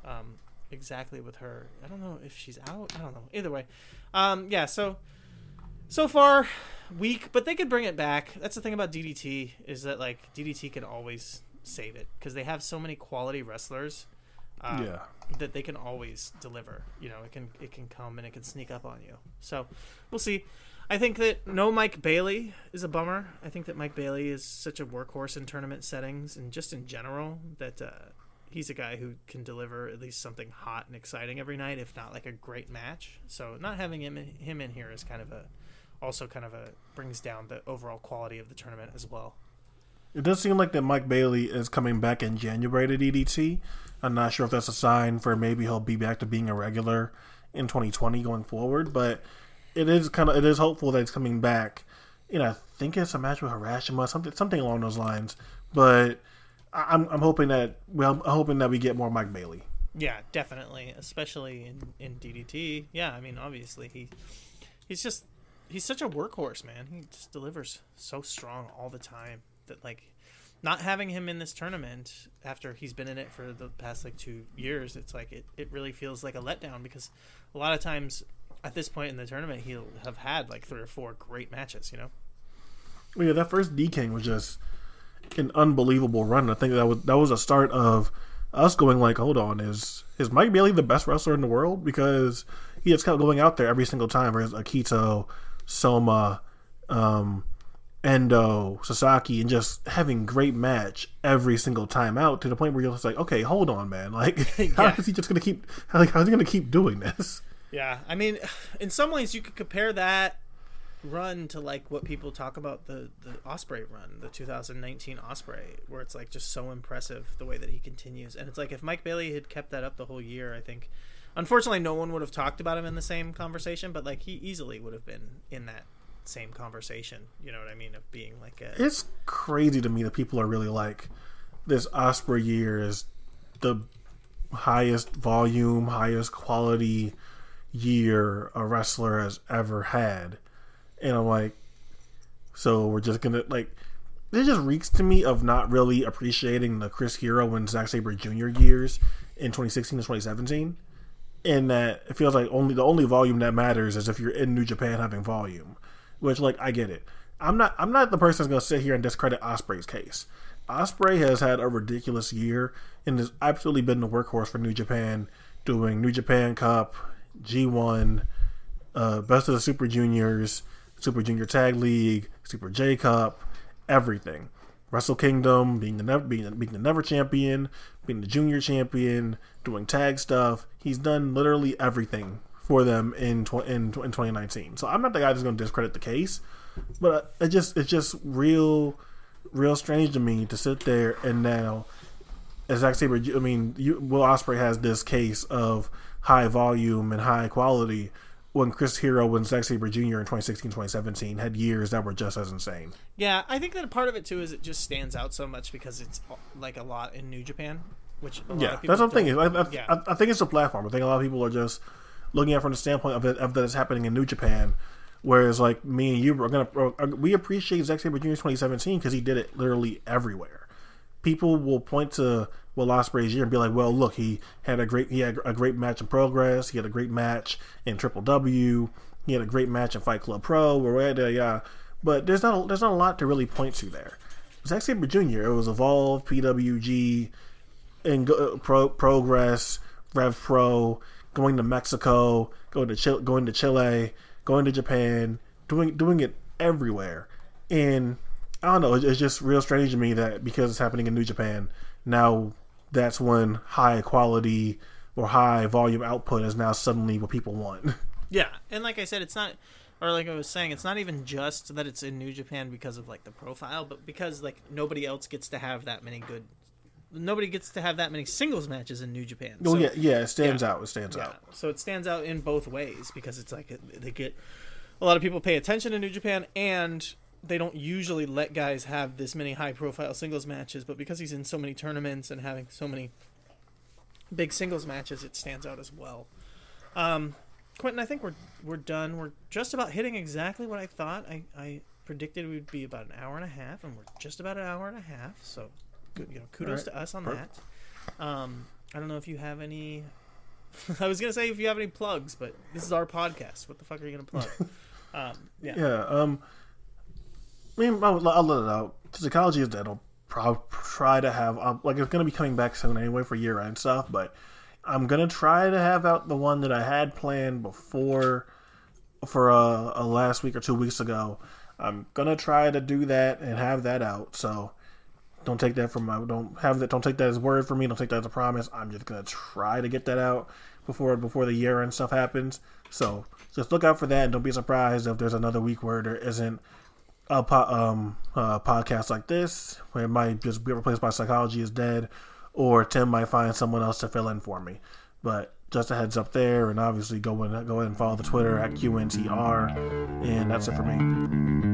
um, exactly with her. I don't know if she's out. I don't know. Either way, um, yeah. So so far weak, but they could bring it back. That's the thing about DDT is that like DDT can always save it because they have so many quality wrestlers. Um, yeah. that they can always deliver. You know, it can it can come and it can sneak up on you. So we'll see. I think that no Mike Bailey is a bummer. I think that Mike Bailey is such a workhorse in tournament settings and just in general that uh, he's a guy who can deliver at least something hot and exciting every night, if not like a great match. So not having him in, him in here is kind of a also kind of a brings down the overall quality of the tournament as well. It does seem like that Mike Bailey is coming back in January to DDT. I'm not sure if that's a sign for maybe he'll be back to being a regular in 2020 going forward, but it is kind of it is hopeful that he's coming back. You know, I think it's a match with Harashima, something something along those lines. But I'm I'm hoping that well, I'm hoping that we get more Mike Bailey. Yeah, definitely, especially in in DDT. Yeah, I mean, obviously he he's just he's such a workhorse, man. He just delivers so strong all the time that like not having him in this tournament after he's been in it for the past like two years, it's like it, it really feels like a letdown because a lot of times at this point in the tournament he'll have had like three or four great matches, you know? Well, yeah, that first D King was just an unbelievable run. I think that was that was a start of us going like, hold on, is is Mike Bailey the best wrestler in the world? Because he just kept going out there every single time. Whereas Akito, Soma, um, Endo, uh, Sasaki, and just having great match every single time out to the point where you're just like, okay, hold on, man. (laughs) Like, (laughs) how Yeah. is he just gonna keep? Like, how's he gonna keep doing this? Yeah, I mean, (sighs) in some ways you could compare that run to like what people talk about the the Ospreay run, the 2019 Ospreay, where it's like just so impressive the way that he continues. And it's like if Mike Bailey had kept that up the whole year, I think unfortunately no one would have talked about him in the same conversation, but like he easily would have been in that same conversation, you know what I mean, of being like a It's crazy to me that people are really like, this Ospreay year is the highest volume, highest quality year a wrestler has ever had. And I'm like, so we're just gonna like it just reeks to me of not really appreciating the Chris Hero and Zack Sabre Jr. years in 2016 and 2017. In that it feels like only the only volume that matters is if you're in New Japan having volume, which like I get it. I'm not I'm not the person that's gonna sit here and discredit Ospreay's case. Ospreay has had a ridiculous year and has absolutely been the workhorse for New Japan, doing New Japan Cup, G1, uh, Best of the Super Juniors, Super Junior Tag League, Super J Cup, everything. Wrestle Kingdom, being the never being, being the never champion, being the junior champion, doing tag stuff. He's done literally everything for them in tw- in, in 2019. So I'm not the guy that's going to discredit the case, but it just it's just real real strange to me to sit there and now as Zack Sabre, I mean, you, Will Ospreay has this case of high volume and high quality when Chris Hero and Zack Sabre Jr. in 2016, 2017 had years that were just as insane. Yeah, I think that part of it too is it just stands out so much because it's like a lot in New Japan, which a lot Yeah, of people that's what I'm thinking. I, I, yeah. I, I think it's a platform. I think a lot of people are just looking at from the standpoint of it of that it's happening in New Japan. Whereas, like me and you are gonna, uh, we appreciate Zack Sabre Jr. 2017 because he did it literally everywhere. People will point to Will Ospreay's year and be like, "Well, look, he had a great, he had a great match in Progress. He had a great match in Triple W. He had a great match in Fight Club Pro. Or yeah." But there's not, a, there's not a lot to really point to there. Zack Sabre Jr. It was Evolve, PWG, and uh, pro, progress, Rev Pro, going to Mexico, going to Chile, going to Chile, going to Japan, doing doing it everywhere. And I don't know, it's, just real strange to me that because it's happening in New Japan, now that's when high quality or high volume output is now suddenly what people want. (laughs) Yeah, and like I said, it's not, or like I was saying, it's not even just that it's in New Japan because of like the profile, but because like nobody else gets to have that many good, nobody gets to have that many singles matches in New Japan. Oh So- yeah, yeah, it stands yeah. out. It stands Yeah, out. so it stands out in both ways because it's like they get a lot of people pay attention to New Japan and they don't usually let guys have this many high profile singles matches, but because he's in so many tournaments and having so many big singles matches, it stands out as well. Um, Quentin, I think we're we're done. We're just about hitting exactly what I thought. I, I predicted we'd be about an hour and a half, and we're just about an hour and a half. So, good, you know, kudos right. to us on Perfect. that. Um, I don't know if you have any. (laughs) I was gonna say if you have any plugs, but this is our podcast. What the fuck are you gonna plug? (laughs) um, yeah. Yeah. Um. I mean, I'll, I'll let it out. Psychology is dead. I'll probably try to have um, like it's gonna be coming back soon anyway for year end stuff, but I'm gonna try to have out the one that I had planned before for a, uh last week or two weeks ago. I'm gonna try to do that and have that out. So don't take that from my don't have that don't take that as word for me. Don't take that as a promise. I'm just gonna try to get that out before before the year and stuff happens. So just look out for that and don't be surprised if there's another week where there isn't a po- um uh, podcast like this where it might just be replaced by psychology is dead or Tim might find someone else to fill in for me. But just a heads up there and obviously go and go ahead and follow the Twitter at QNTR and that's it for me.